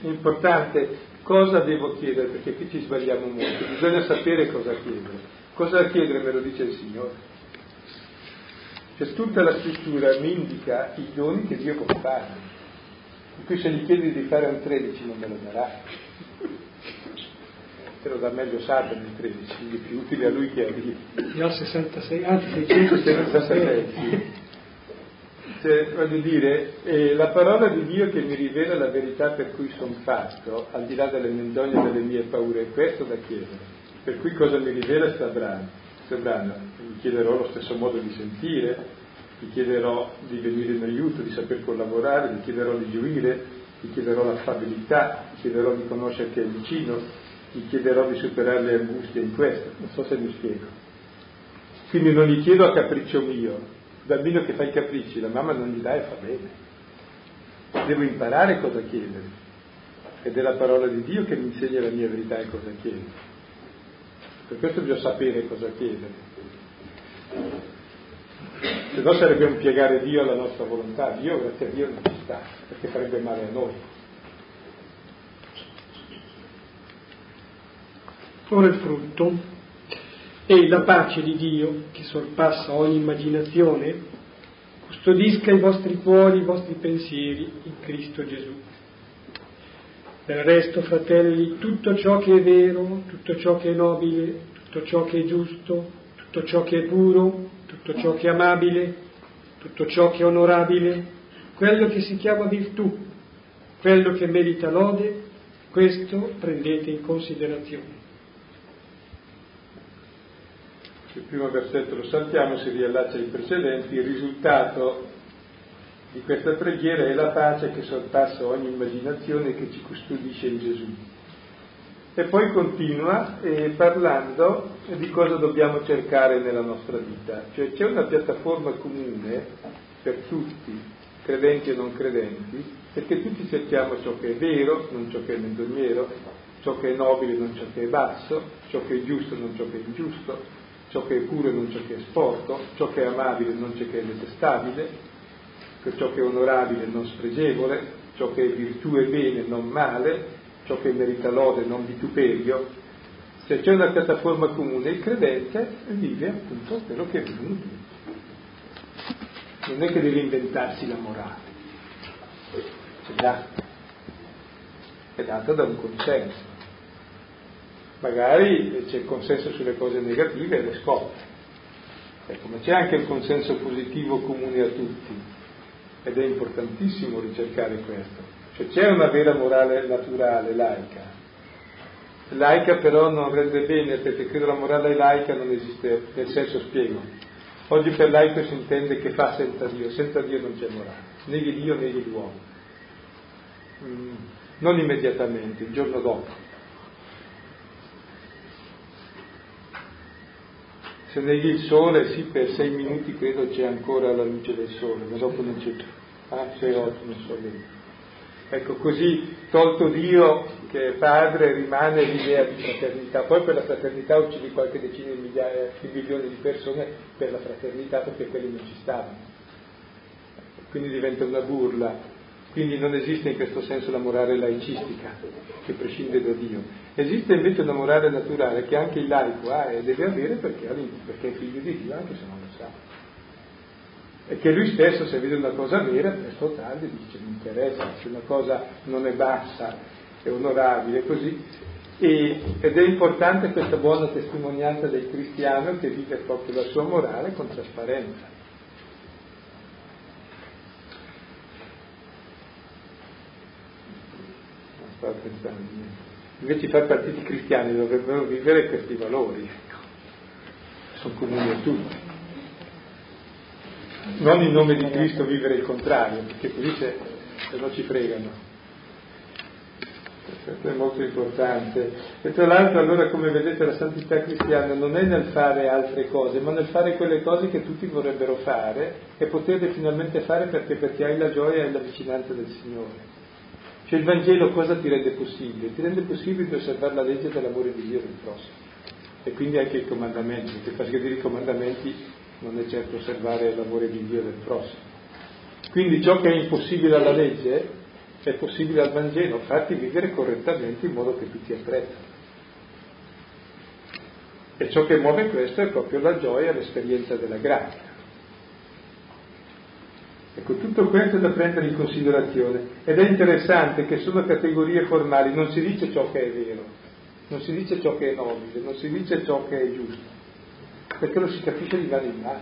È importante cosa devo chiedere, perché qui ci sbagliamo molto, bisogna sapere cosa chiedere. Cosa chiedere me lo dice il Signore. Cioè tutta la scrittura mi indica i doni che Dio può fare. Cui se gli chiedi di fare un 13 non me lo darà. Se lo dà meglio Satana il 13, quindi più utile a lui che a Dio. Io ho 66, anzi 666. Cioè, voglio dire, eh, la parola di Dio che mi rivela la verità per cui sono fatto, al di là delle menzogne e delle mie paure, è questo da chiedere. Per cui cosa mi rivela sta brano? Sta brano. Gli chiederò lo stesso modo di sentire, gli chiederò di venire in aiuto, di saper collaborare, gli chiederò di gioire, gli chiederò l'affabilità, gli chiederò di conoscere che è vicino, gli chiederò di superare le angustie in questo. Non so se mi spiego. Quindi non gli chiedo a capriccio mio, il bambino che fa i capricci, la mamma non gli dà e fa bene. Devo imparare cosa chiedere. Ed è la parola di Dio che mi insegna la mia verità e cosa chiedere. Per questo bisogna sapere cosa chiedere. Se no sarebbe un piegare Dio alla nostra volontà. Dio, grazie a Dio, non ci sta, perché farebbe male a noi. Ora il frutto e la pace di Dio, che sorpassa ogni immaginazione, custodisca i vostri cuori, i vostri pensieri in Cristo Gesù. Del resto, fratelli, tutto ciò che è vero, tutto ciò che è nobile, tutto ciò che è giusto, tutto ciò che è puro, tutto ciò che è amabile, tutto ciò che è onorabile, quello che si chiama virtù, quello che merita lode, questo prendete in considerazione. Il primo versetto lo saltiamo, si riallaccia ai precedenti, il risultato di questa preghiera è la pace che sorpassa ogni immaginazione e che ci custodisce in Gesù. E poi continua eh, parlando di cosa dobbiamo cercare nella nostra vita, cioè c'è una piattaforma comune per tutti, credenti e non credenti, perché tutti cerchiamo ciò che è vero, non ciò che è menzognero, ciò che è nobile, non ciò che è basso, ciò che è giusto, non ciò che è ingiusto, ciò che è puro e non ciò che è sporco, ciò che è amabile e non ciò che è detestabile, ciò che è onorabile e non spregevole, ciò che è virtù e bene non male, ciò che merita lode non vituperio. Se c'è una piattaforma comune, il credente vive appunto quello che è venuto. Non è che deve inventarsi la morale, c'è già, è data da un consenso magari c'è il consenso sulle cose negative e le scopre. Ecco, ma c'è anche il consenso positivo comune a tutti ed è importantissimo ricercare questo. Cioè c'è una vera morale naturale, laica. Laica però non rende bene perché credo la morale laica non esiste, nel senso spiego. Oggi per laico si intende che fa senza Dio, senza Dio non c'è morale, neghi Dio, neghi l'uomo. Mm, non immediatamente, il giorno dopo. Se neghi il sole, sì, per sei minuti credo c'è ancora la luce del sole, ma dopo non c'è più. Ah, sei otto, non so bene. Ecco, così tolto Dio che è padre rimane l'idea di fraternità. Poi per la fraternità uccidi qualche decina di migliaia di milioni di persone per la fraternità perché quelli non ci stavano. Quindi diventa una burla. Quindi non esiste in questo senso la morale laicistica che prescinde da Dio. Esiste invece una morale naturale che anche il laico ha e deve avere perché, perché è figlio di Dio anche se non lo sa. E che lui stesso se vede una cosa vera, presto o tardi dice mi interessa, se una cosa non è bassa, è onorabile, così. E, ed è importante questa buona testimonianza del cristiano che vive proprio la sua morale con trasparenza. Stavo pensando. Invece i partiti cristiani dovrebbero vivere questi valori, sono comuni a tutti. Non in nome di Cristo vivere il contrario, perché così se, se no ci fregano. Questo è molto importante. E tra l'altro allora come vedete la santità cristiana non è nel fare altre cose, ma nel fare quelle cose che tutti vorrebbero fare e poterle finalmente fare perché, perché hai la gioia e la vicinanza del Signore. Cioè il Vangelo cosa ti rende possibile? Ti rende possibile di osservare la legge dell'amore di Dio nel prossimo. E quindi anche i comandamenti, perché far sgradire i comandamenti non è certo osservare l'amore di Dio nel prossimo. Quindi ciò che è impossibile alla legge è possibile al Vangelo, farti vivere correttamente in modo che tutti apprezzano. E ciò che muove questo è proprio la gioia l'esperienza della grazia. Ecco, tutto questo è da prendere in considerazione ed è interessante che sono categorie formali, non si dice ciò che è vero, non si dice ciò che è nobile, non si dice ciò che è giusto, perché lo si capisce di mano in mano.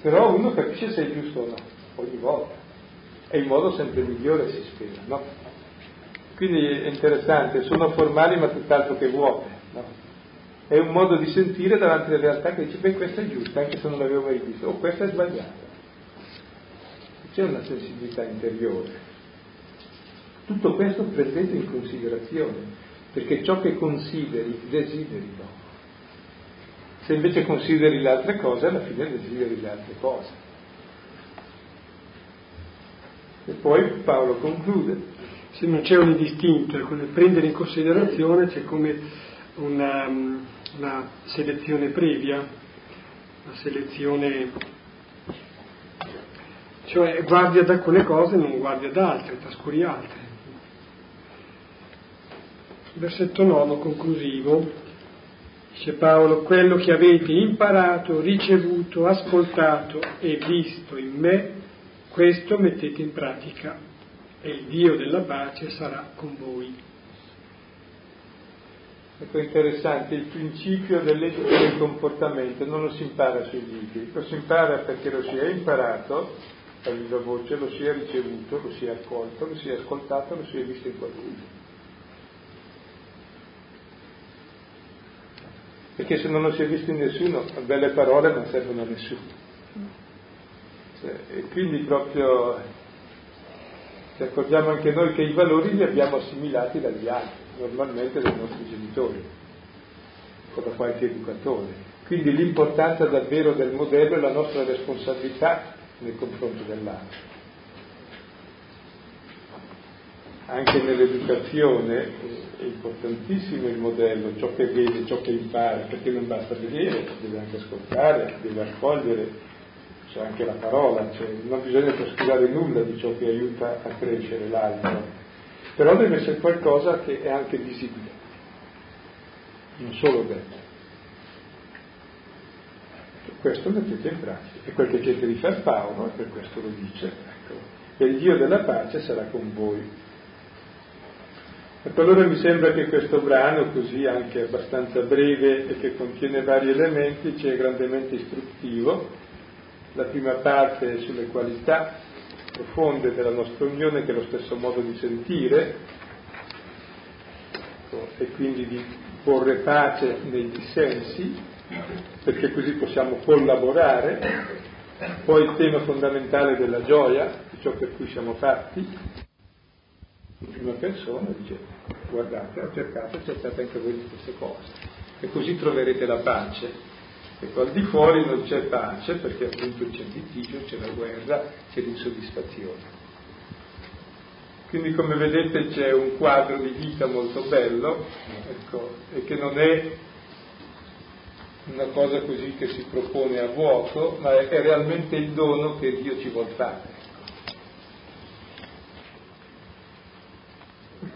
Però uno capisce se è giusto o no, ogni volta, e in modo sempre migliore si spera, no? Quindi è interessante, sono formali ma tutt'altro che vuote, no? È un modo di sentire davanti alle realtà che dice, beh, questo è giusto, anche se non l'avevo mai visto, o questo è sbagliato c'è una sensibilità interiore. Tutto questo prendete in considerazione, perché ciò che consideri, desideri dopo. Se invece consideri le altre cose, alla fine desideri le altre cose. E poi Paolo conclude. Se non c'è un distinto, ecco, nel prendere in considerazione c'è come una, una selezione previa, una selezione cioè guardi ad alcune cose e non guardi ad altre, trascuri altre. Versetto 9 conclusivo, dice Paolo, quello che avete imparato, ricevuto, ascoltato e visto in me, questo mettete in pratica e il Dio della pace sarà con voi. Ecco interessante, il principio dell'etica del comportamento non lo si impara sui libri, lo si impara perché lo si è imparato a viva voce lo sia ricevuto, lo sia accolto, lo sia ascoltato, lo sia visto in qualcuno. Perché se non lo si è visto in nessuno, belle parole non servono a nessuno. Cioè, e quindi proprio ci accorgiamo anche noi che i valori li abbiamo assimilati dagli altri, normalmente dai nostri genitori o da qualche educatore. Quindi l'importanza davvero del modello è la nostra responsabilità nei confronti dell'altro. Anche nell'educazione è importantissimo il modello, ciò che vede, ciò che impara, perché non basta vedere, deve anche ascoltare, deve accogliere, c'è anche la parola, cioè non bisogna trascurare nulla di ciò che aiuta a crescere l'altro, però deve essere qualcosa che è anche visibile, non solo detto. Questo mettete in pratica. E quel che chiede di fare Paolo, e per questo lo dice, ecco, e il Dio della pace sarà con voi. Ecco, allora mi sembra che questo brano, così anche abbastanza breve e che contiene vari elementi, è grandemente istruttivo. La prima parte è sulle qualità profonde della nostra unione, che è lo stesso modo di sentire, ecco, e quindi di porre pace nei dissensi, perché così possiamo collaborare. Poi il tema fondamentale della gioia, ciò per cui siamo fatti, in prima persona dice guardate, cercate, cercate anche voi queste cose e così troverete la pace. Ecco, al di fuori non c'è pace perché appunto c'è il litigio, c'è la guerra, c'è l'insoddisfazione. Quindi come vedete c'è un quadro di vita molto bello ecco, e che non è una cosa così che si propone a vuoto, ma è, è realmente il dono che Dio ci vuol fare.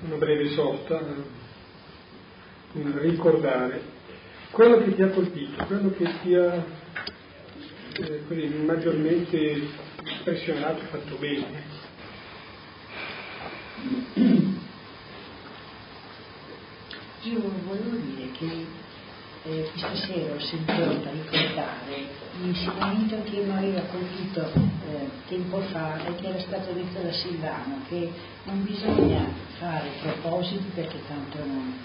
Una breve sosta, un ricordare quello che ti ha colpito, quello che ti ha eh, maggiormente impressionato, fatto bene. Io volevo dire che eh, questa sera ho sentito ricordare l'insegnamento che mi aveva colpito eh, tempo fa e che era stato detto da Silvano, che non bisogna fare propositi perché tanto non,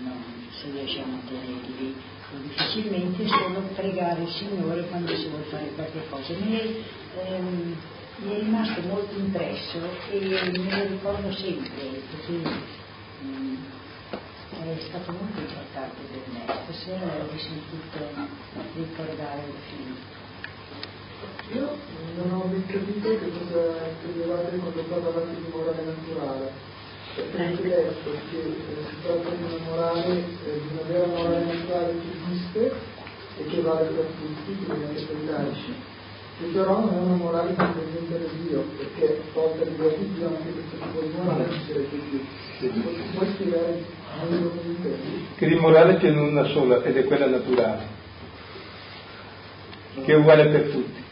non si riesce a mantenerli difficilmente, solo pregare il Signore quando si vuole fare qualche cosa. Mi è, ehm, mi è rimasto molto impresso e me lo ricordo sempre perché Stasera l'ho risentito ricordare il film. Io non ho ben capito che cosa credevate quando parlavate di morale naturale, perché avete detto che eh, si tratta di una morale, eh, di una vera morale naturale che esiste e che vale per tutti, quindi anche per i laici, che però non è una morale che presenta da Dio, perché tolta l'idea di Dio anche questo tipo di morale ci sarebbe spiegare che di morale c'è una sola ed è quella naturale, che è uguale per tutti.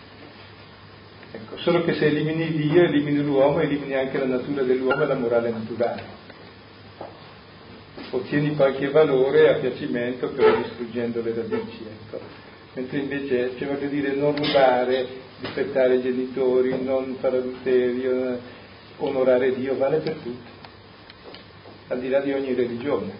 Ecco, solo che se elimini Dio, elimini l'uomo, elimini anche la natura dell'uomo e la morale naturale. Ottieni qualche valore a piacimento però distruggendo le radici, ecco. Mentre invece, cioè voglio dire, non rubare, rispettare i genitori, non fare adulterio, onorare Dio, vale per tutti, al di là di ogni religione.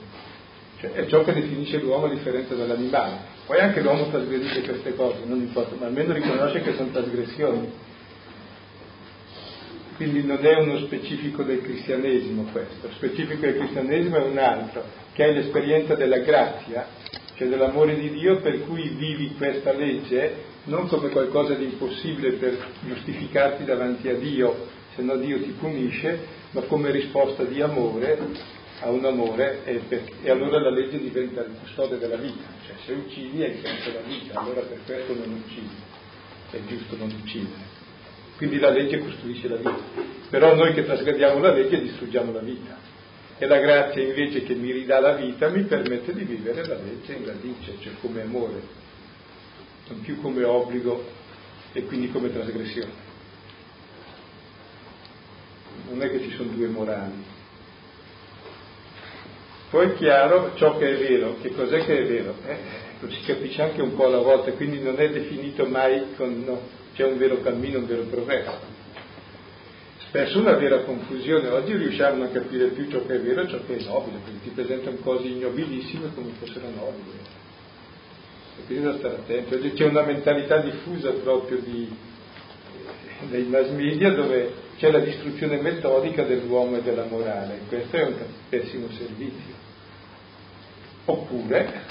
Cioè, è ciò che definisce l'uomo a differenza dall'animale. Poi anche l'uomo trasgredisce queste cose, non importa, ma almeno riconosce che sono trasgressioni. Quindi non è uno specifico del cristianesimo questo, lo specifico del cristianesimo è un altro, che è l'esperienza della grazia, cioè dell'amore di Dio per cui vivi questa legge non come qualcosa di impossibile per giustificarti davanti a Dio, se no Dio ti punisce, ma come risposta di amore a un amore e, per, e, allora la legge diventa il custode della vita, cioè se uccidi hai senso la vita, allora per questo non uccidi, è giusto non uccidere. Quindi la legge costruisce la vita, però noi che trasgrediamo la legge distruggiamo la vita e la grazia invece che mi ridà la vita mi permette di vivere la legge in radice, cioè come amore, non più come obbligo e quindi come trasgressione. Non è che ci sono due morali, poi è chiaro ciò che è vero, che cos'è che è vero? Eh, lo si capisce anche un po' alla volta, quindi non è definito mai con no, c'è un vero cammino, un vero progresso. Spesso una vera confusione, oggi riusciamo a capire più ciò che è vero e ciò che è nobile, perché ti presentano cose ignobilissime come fossero nobili. E da stare attenti. Oggi c'è una mentalità diffusa proprio di, dei mass media dove c'è la distruzione metodica dell'uomo e della morale, questo è un pessimo servizio oppure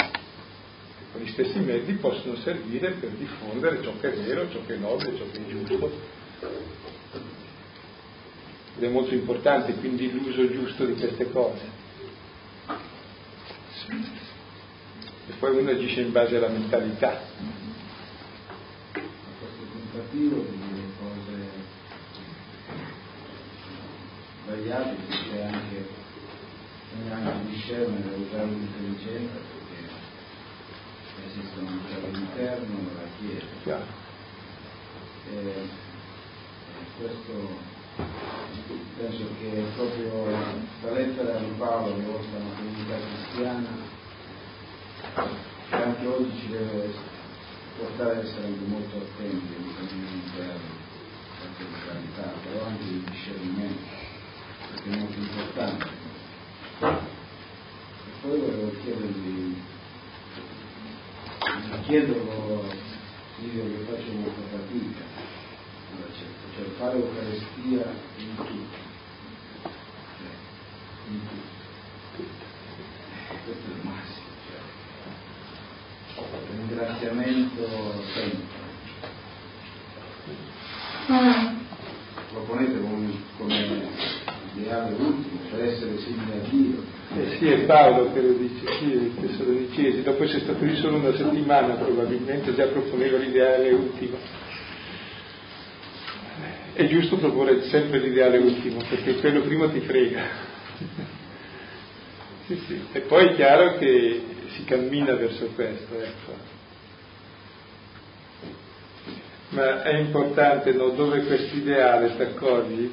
gli stessi mezzi possono servire per diffondere ciò che è vero, ciò che è nobile, ciò che è giusto. Ed è molto importante quindi l'uso giusto di queste cose. E poi uno agisce in base alla mentalità. Questo tentativo di dire cose sbagliate c'è anche bisogna anche discernere, usare l'intelligenza perché esiste un cielo interno nella Chiesa. E, e questo penso che proprio la lettera di Paolo rivolta alla comunità cristiana che anche oggi ci deve portare ad essere anche molto attenti ai cammini interni, alla spiritualità, però anche il discernimento, perché è molto importante. E poi volevo chiedergli, mi chiedono io che faccio molta fatica, cioè fare Eucaristia in tutto, cioè, in tutto. Questo è il massimo, cioè. ringraziamento sempre. Lo ponete come, come ideale ultimo, per essere simile a Dio. Eh sì, è Paolo che lo dice, sì, il Tessalonicesi, dopo essere stato lì solo una settimana probabilmente già proponeva l'ideale ultimo. È giusto proporre sempre l'ideale ultimo, perché quello primo ti frega. sì, sì. E poi è chiaro che si cammina verso questo, ecco. Ma è importante no, dove questo ideale, ti accorgi?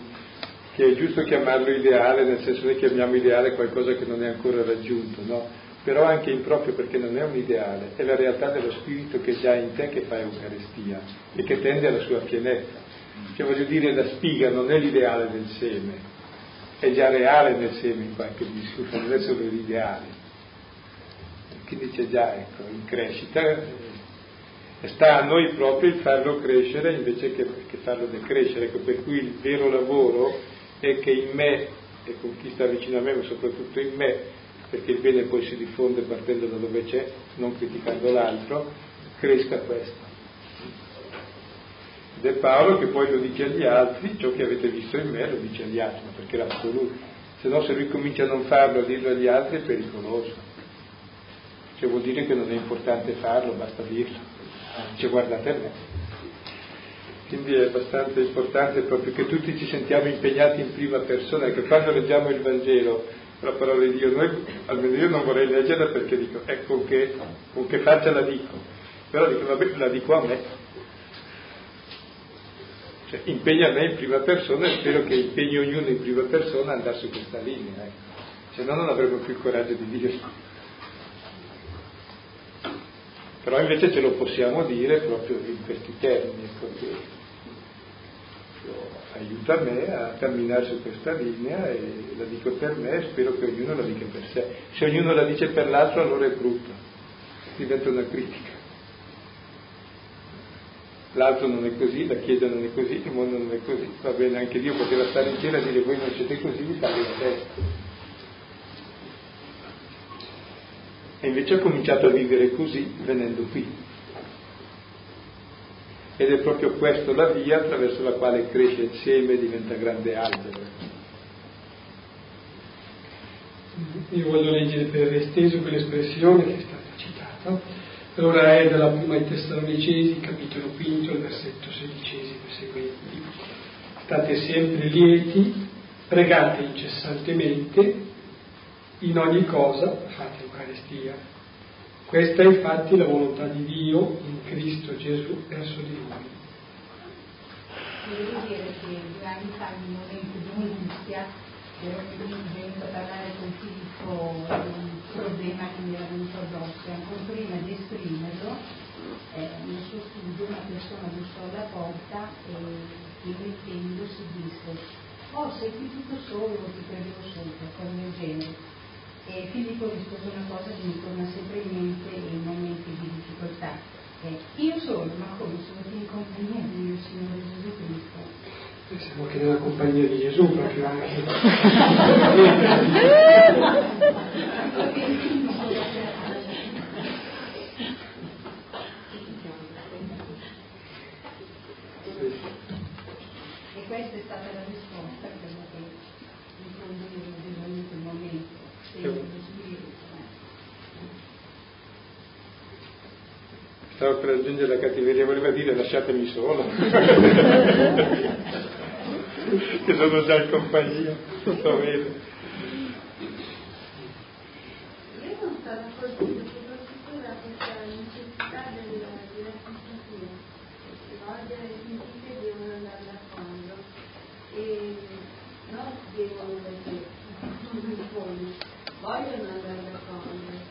che è giusto chiamarlo ideale, nel senso che chiamiamo ideale qualcosa che non è ancora raggiunto, no? Però anche improprio perché non è un ideale, è la realtà dello spirito che già in te che fa Eucaristia e che tende alla sua pienezza. Cioè voglio dire, la spiga non è l'ideale del seme, è già reale nel seme in qualche misura, non è solo l'ideale. Quindi c'è già, ecco, in crescita, e sta a noi proprio il farlo crescere invece che, che farlo decrescere, ecco, per cui il vero lavoro è che in me e con chi sta vicino a me, ma soprattutto in me, perché il bene poi si diffonde partendo da dove c'è, non criticando l'altro, cresca questo. Ed è Paolo che poi lo dice agli altri, ciò che avete visto in me lo dice agli altri, perché fatto lui. Se no se lui comincia a non farlo, a dirlo agli altri è pericoloso. Cioè vuol dire che non è importante farlo, basta dirlo. Cioè guardate a me. Quindi è abbastanza importante proprio che tutti ci sentiamo impegnati in prima persona, che quando leggiamo il Vangelo, la parola di Dio, noi, almeno io non vorrei leggerla perché dico, ecco che, con che faccia la dico, però dico, vabbè, la dico a me. Cioè, impegna me in prima persona e spero che impegni ognuno in prima persona ad andare su questa linea, ecco. se no non avremo più il coraggio di dirlo. Però invece ce lo possiamo dire proprio in questi termini, perché aiuta me a camminare su questa linea e la dico per me e spero che ognuno la dica per sé. Se ognuno la dice per l'altro allora è brutta, diventa una critica. L'altro non è così, la Chiesa non è così, il mondo non è così, va bene, anche Dio poteva stare in cielo e dire voi non siete così, vi taglio la testa. E invece ho cominciato a vivere così venendo qui. Ed è proprio questa la via attraverso la quale cresce insieme e diventa grande albero. Io voglio leggere per esteso quell'espressione che è stata citata. Allora è dalla prima ai Tessalonicesi, capitolo quinto, versetto sedicesimo e seguenti. State sempre lieti, pregate incessantemente, in ogni cosa fate Eucaristia. Questa è infatti la volontà di Dio in Cristo Gesù verso di noi. Devo dire che due anni fa un momento di angustia ero venuto a parlare con Filippo di un problema che mi era venuto addosso e ancora prima di esprimerlo eh, nel suo studio una persona bussò alla porta e io mettendosi disse oh sei qui tutto solo, ti credevo solo, qualcosa del genere e Filippo rispose una cosa che mi torna sempre in mente in momenti di difficoltà. Eh, io sono, ma come sono in compagnia di mio Signore Gesù Cristo. Siamo anche nella compagnia di Gesù proprio anche. e questa è stata la risposta che in quel momento. Stavo per aggiungere la cattiveria, voleva dire lasciatemi solo, [LAUGHS] che sono già in compagnia, sto bene. Io non sono colpito soprattutto da questa necessità della dell'assistenza, svolgere sentite devono andare a fondo e non devono perché sono in fondo vogliono andare d'accordo.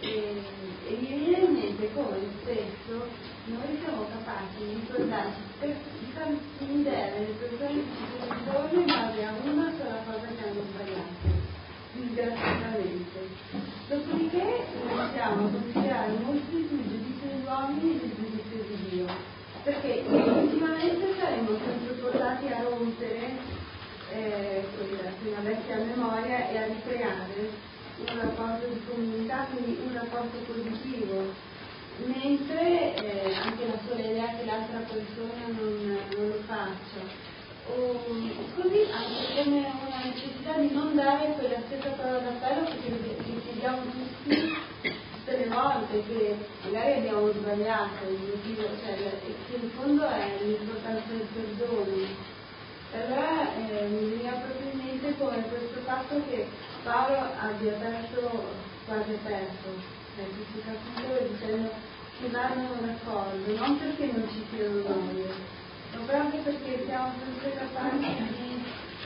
E, mi viene in mente come spesso noi siamo capaci di ricordarci di farci un'idea delle persone che ci sono intorno in base a una sola cosa che hanno sbagliato, disgraziatamente. Dopodiché a considerare molti più il degli uomini del giudizio di Dio, perché ultimamente saremmo sempre portati a rompere eh, quella vecchia memoria e a ricreare un rapporto di comunità, quindi un rapporto positivo, mentre eh, anche la sola idea che l'altra persona non, non lo faccia. O, così anche come una necessità di non dare quella stessa parola d'appello che chiediamo tutti tutte le volte che magari abbiamo sbagliato, il motivo, cioè, che in fondo è l'importanza del perdono allora eh, mi veniva proprio in mente come questo fatto che Paolo abbia perso, quasi perso, capitolo dicendo che vanno d'accordo, non perché non ci siano noie, ma proprio perché siamo sempre capaci di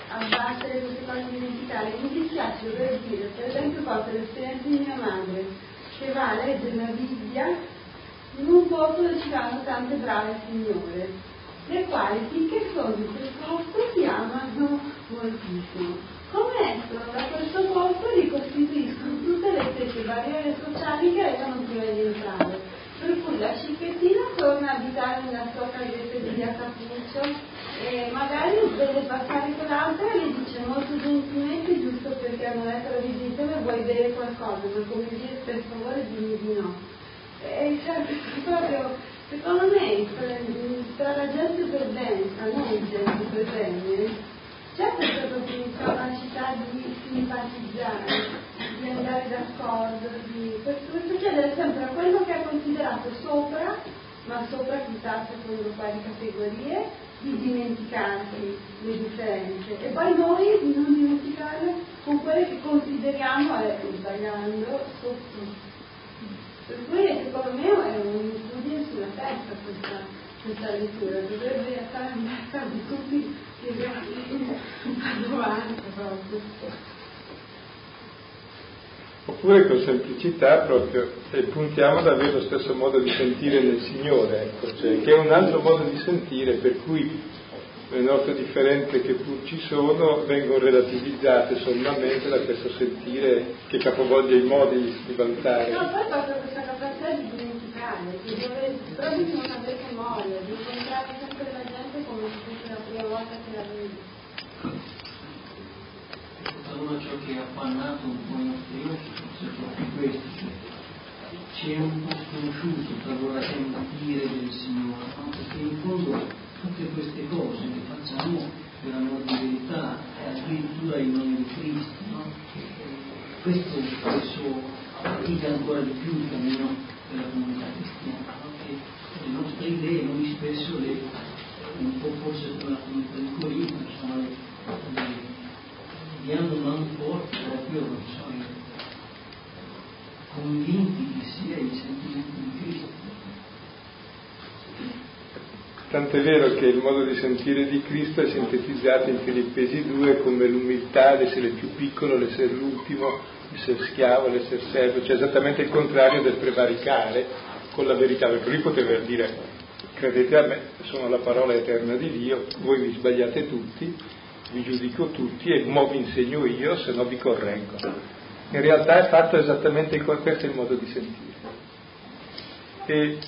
abbattere queste cose dimenticate. Mi dispiace dover dire, per esempio, porto l'esperienza di mia madre, che va a leggere la Bibbia in un posto dove ci vanno tante brave signore le quali finché sono in quel posto si amano moltissimo. Come escono da questo posto ricostituiscono tutte le stesse barriere sociali che avevano prima di entrare. Per cui la cicchettina torna a abitare nella sua casetta di via Cappuccio e magari deve passare con l'altra e le dice molto gentilmente, giusto perché hanno letto la visita, ma vuoi bere qualcosa, ma come dire per favore dimmi di no. E cioè, proprio Secondo me tra la gente a noi gente per bene, c'è questa capacità di simpatizzare, di andare d'accordo, di, questo succedere sempre a quello che è considerato sopra, ma sopra chissà secondo quali categorie, di dimenticarsi le differenze. E poi noi di non dimenticarle con quelle che consideriamo, eh, sbagliando, sotto. Per cui secondo me è un sulla testa questa, questa lettura, dovrebbe farvi tutti i gatti avanti. Oppure con semplicità proprio e puntiamo ad avere lo stesso modo di sentire nel Signore, ecco, cioè, che è un altro modo di sentire per cui le note differenze che pur ci sono vengono relativizzate sommamente da questo sentire che capovolge i modi di valutare. No, poi proprio questa capacità di dimenticare, di dove proprio di non avere memoria, di incontrare sempre la gente come se fosse la prima volta che la vedi allora ciò che ha appannato un po' i nostri occhi forse proprio questo, cioè ci è un po' sconosciuto talora sentire del Signore, no? perché in fondo tutte queste cose che facciamo per amor di verità e addirittura in nome di Cristo, no? questo spesso fatica ancora di più il cammino della comunità cristiana, no? che le nostre idee noi spesso le, un po' forse come la comunità di Corinto, insomma, le, le forte proprio, non so, convinti che sia il sentimento di Cristo. Tant'è vero che il modo di sentire di Cristo è sintetizzato in Filippesi 2 come l'umiltà, l'essere più piccolo, l'essere l'ultimo, l'essere schiavo, l'essere servo, cioè esattamente il contrario del prevaricare con la verità, perché lui poteva dire credete a me, sono la parola eterna di Dio, voi vi sbagliate tutti, vi giudico tutti e mo vi insegno io, se no vi correggo. In realtà è fatto esattamente questo è il modo di sentire. E,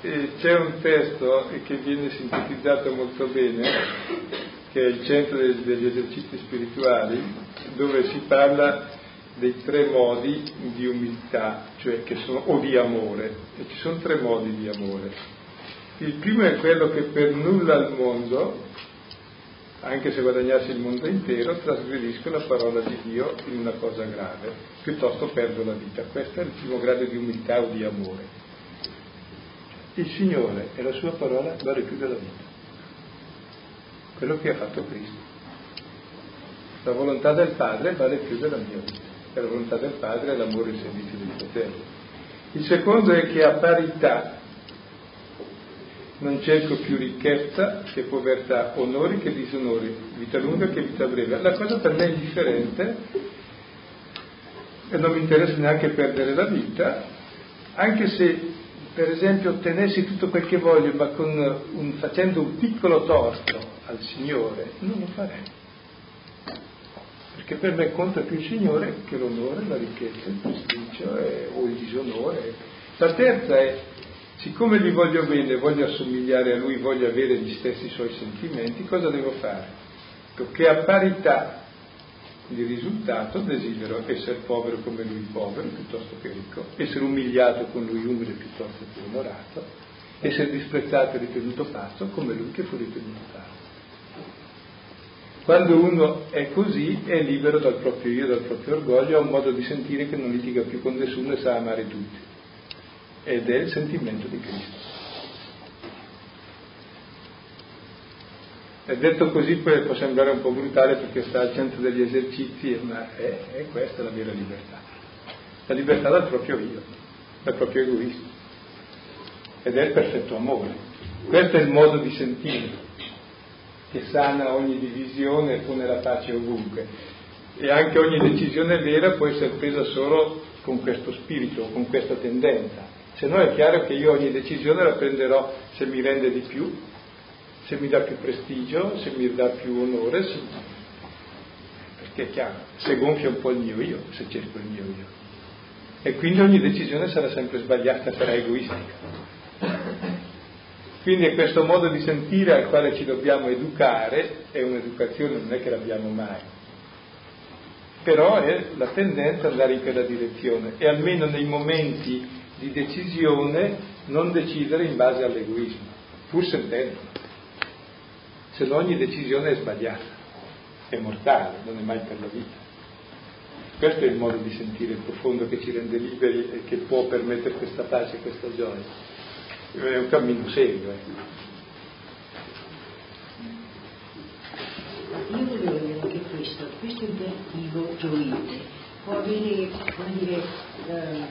e c'è un testo che viene sintetizzato molto bene, che è il centro degli, degli esercizi spirituali, dove si parla dei tre modi di umiltà, cioè che sono, o di amore, e ci sono tre modi di amore. Il primo è quello che per nulla al mondo anche se guadagnassi il mondo intero, trasgredisco la parola di Dio in una cosa grave, piuttosto perdo la vita. Questo è il primo grado di umiltà o di amore. Il Signore e la sua parola vale più della vita. Quello che ha fatto Cristo. La volontà del Padre vale più della mia vita. E la volontà del Padre è l'amore e il servizio dei fratelli. Il secondo è che a parità non cerco più ricchezza che povertà, onori che disonori, vita lunga che vita breve. La cosa per me è indifferente e non mi interessa neanche perdere la vita, anche se per esempio ottenessi tutto quel che voglio, ma un, facendo un piccolo torto al Signore, non lo farei. Perché per me conta più il Signore che l'onore, la ricchezza, il prestigio o il disonore. La terza è siccome gli voglio bene, voglio assomigliare a lui, voglio avere gli stessi suoi sentimenti, cosa devo fare? Che a parità di risultato desidero essere povero come lui povero piuttosto che ricco, essere umiliato con lui umile piuttosto che onorato, essere disprezzato e ritenuto pazzo come lui che fu ritenuto tale. Quando uno è così è libero dal proprio io, dal proprio orgoglio, ha un modo di sentire che non litiga più con nessuno e sa amare tutti ed è il sentimento di Cristo. E detto così può sembrare un po' brutale perché sta al centro degli esercizi, ma è, è questa la vera libertà. La libertà dal proprio io, dal proprio egoismo. Ed è il perfetto amore. Questo è il modo di sentire che sana ogni divisione e pone la pace ovunque. E anche ogni decisione vera può essere presa solo con questo spirito, con questa tendenza. Se no è chiaro che io ogni decisione la prenderò se mi rende di più, se mi dà più prestigio, se mi dà più onore, sì. perché è chiaro, se gonfia un po' il mio io, se cerco il mio io. E quindi ogni decisione sarà sempre sbagliata, sarà egoistica. Quindi è questo modo di sentire al quale ci dobbiamo educare, è un'educazione, non è che l'abbiamo mai, però è la tendenza ad andare in quella direzione e almeno nei momenti di decisione non decidere in base all'egoismo, pur sentendo. Se no ogni decisione è sbagliata, è mortale, non è mai per la vita. Questo è il modo di sentire profondo che ci rende liberi e che può permettere questa pace e questa gioia. È un cammino serio. Eh. Io volevo dire anche questo, questo imperativo gioite può avere, come dire, ehm,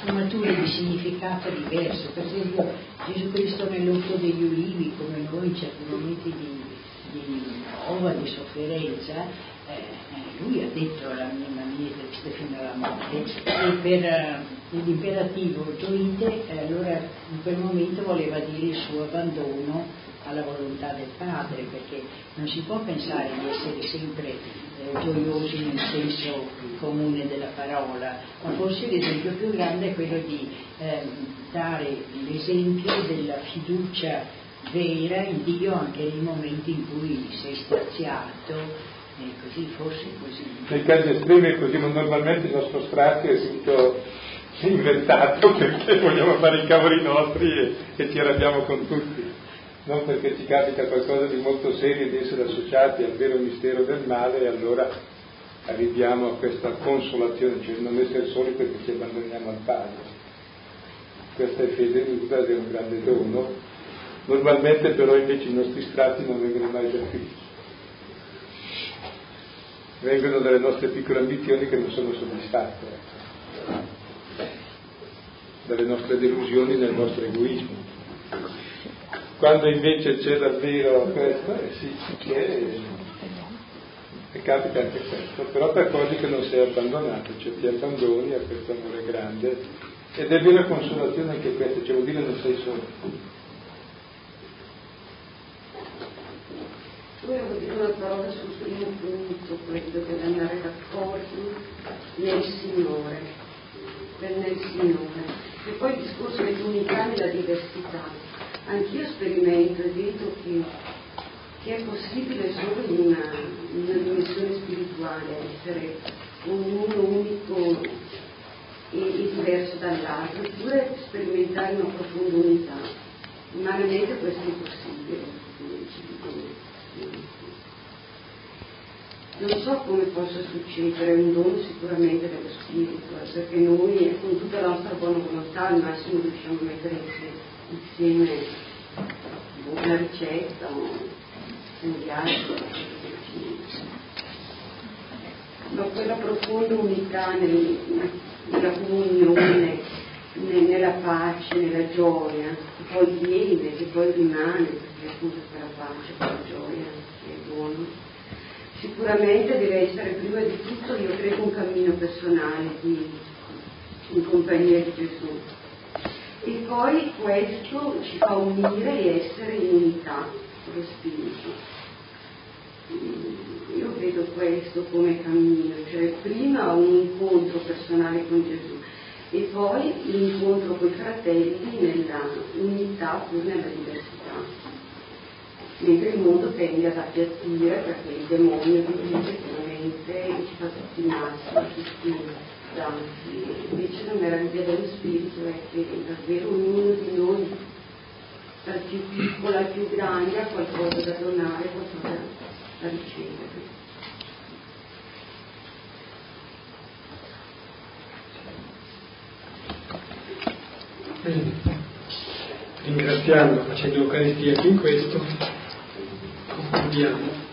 sfumature di significato diverse. Per esempio Gesù Cristo nell'otto degli ulivi, come noi in certi momenti di, di ova, di sofferenza, eh, lui ha detto la mia miete fino alla morte e per eh, l'imperativo gioite eh, allora in quel momento voleva dire il suo abbandono alla volontà del Padre, perché non si può pensare di essere sempre eh, gioiosi nel senso comune della parola, ma forse l'esempio più grande è quello di eh, dare l'esempio della fiducia vera in Dio anche nei momenti in cui sei straziato, e così forse così. Nei casi estremi è così, ma normalmente il nostro strazio è tutto inventato [LAUGHS] perché vogliamo fare i cavoli nostri e, e ci arrabbiamo con tutti non perché ci capita qualcosa di molto serio di essere associati al vero mistero del male e allora arriviamo a questa consolazione, cioè non essere soli perché ci abbandoniamo al Padre. Questa è fede nuda ed è un grande dono. Normalmente però invece i nostri strati non vengono mai da qui. Vengono dalle nostre piccole ambizioni che non sono soddisfatte, dalle nostre delusioni nel nostro egoismo. Quando invece c'è davvero questo, eh sì, c'è, e capita anche questo, però per cose che non sei abbandonato, cioè ti abbandoni a questo amore grande ed è vera consolazione anche questa, cioè vuol dire non sei solo. Volevo dire una parola sul primo punto, quello dell'andare d'accordo nel Signore, nel Signore. E poi il discorso dell'unità nella diversità anch'io sperimento e vedo che, che, è possibile solo in una, in una dimensione spirituale essere ognuno unico e, e diverso dall'altro, oppure sperimentare una profonda unità. Umanamente questo è impossibile. Non so come possa succedere, è un dono sicuramente dello spirito, eh, perché noi con tutta la nostra buona volontà al massimo riusciamo a mettere insieme insieme una ricetta, un viaggio, ma quella profonda unità nel, nella comunione, nella pace, nella gioia, che poi viene, che poi rimane, perché appunto quella pace, quella gioia che è buono. Sicuramente deve essere prima di tutto, io credo, un cammino personale di, in compagnia di Gesù e poi questo ci fa unire e essere in unità con lo Spirito. Io vedo questo come cammino, cioè prima un incontro personale con Gesù e poi l'incontro con i fratelli nella unità pur nella diversità. Mentre il mondo tende ad appiattire perché il demonio dice chiaramente ci fa tutti i massi, tutti importanti, invece la meraviglia dello Spirito è che davvero ognuno di noi, dal più piccolo al più grande, ha qualcosa da donare, qualcosa da ricevere. Bene, ringraziando, facendo l'Eucaristia anche in questo, concludiamo.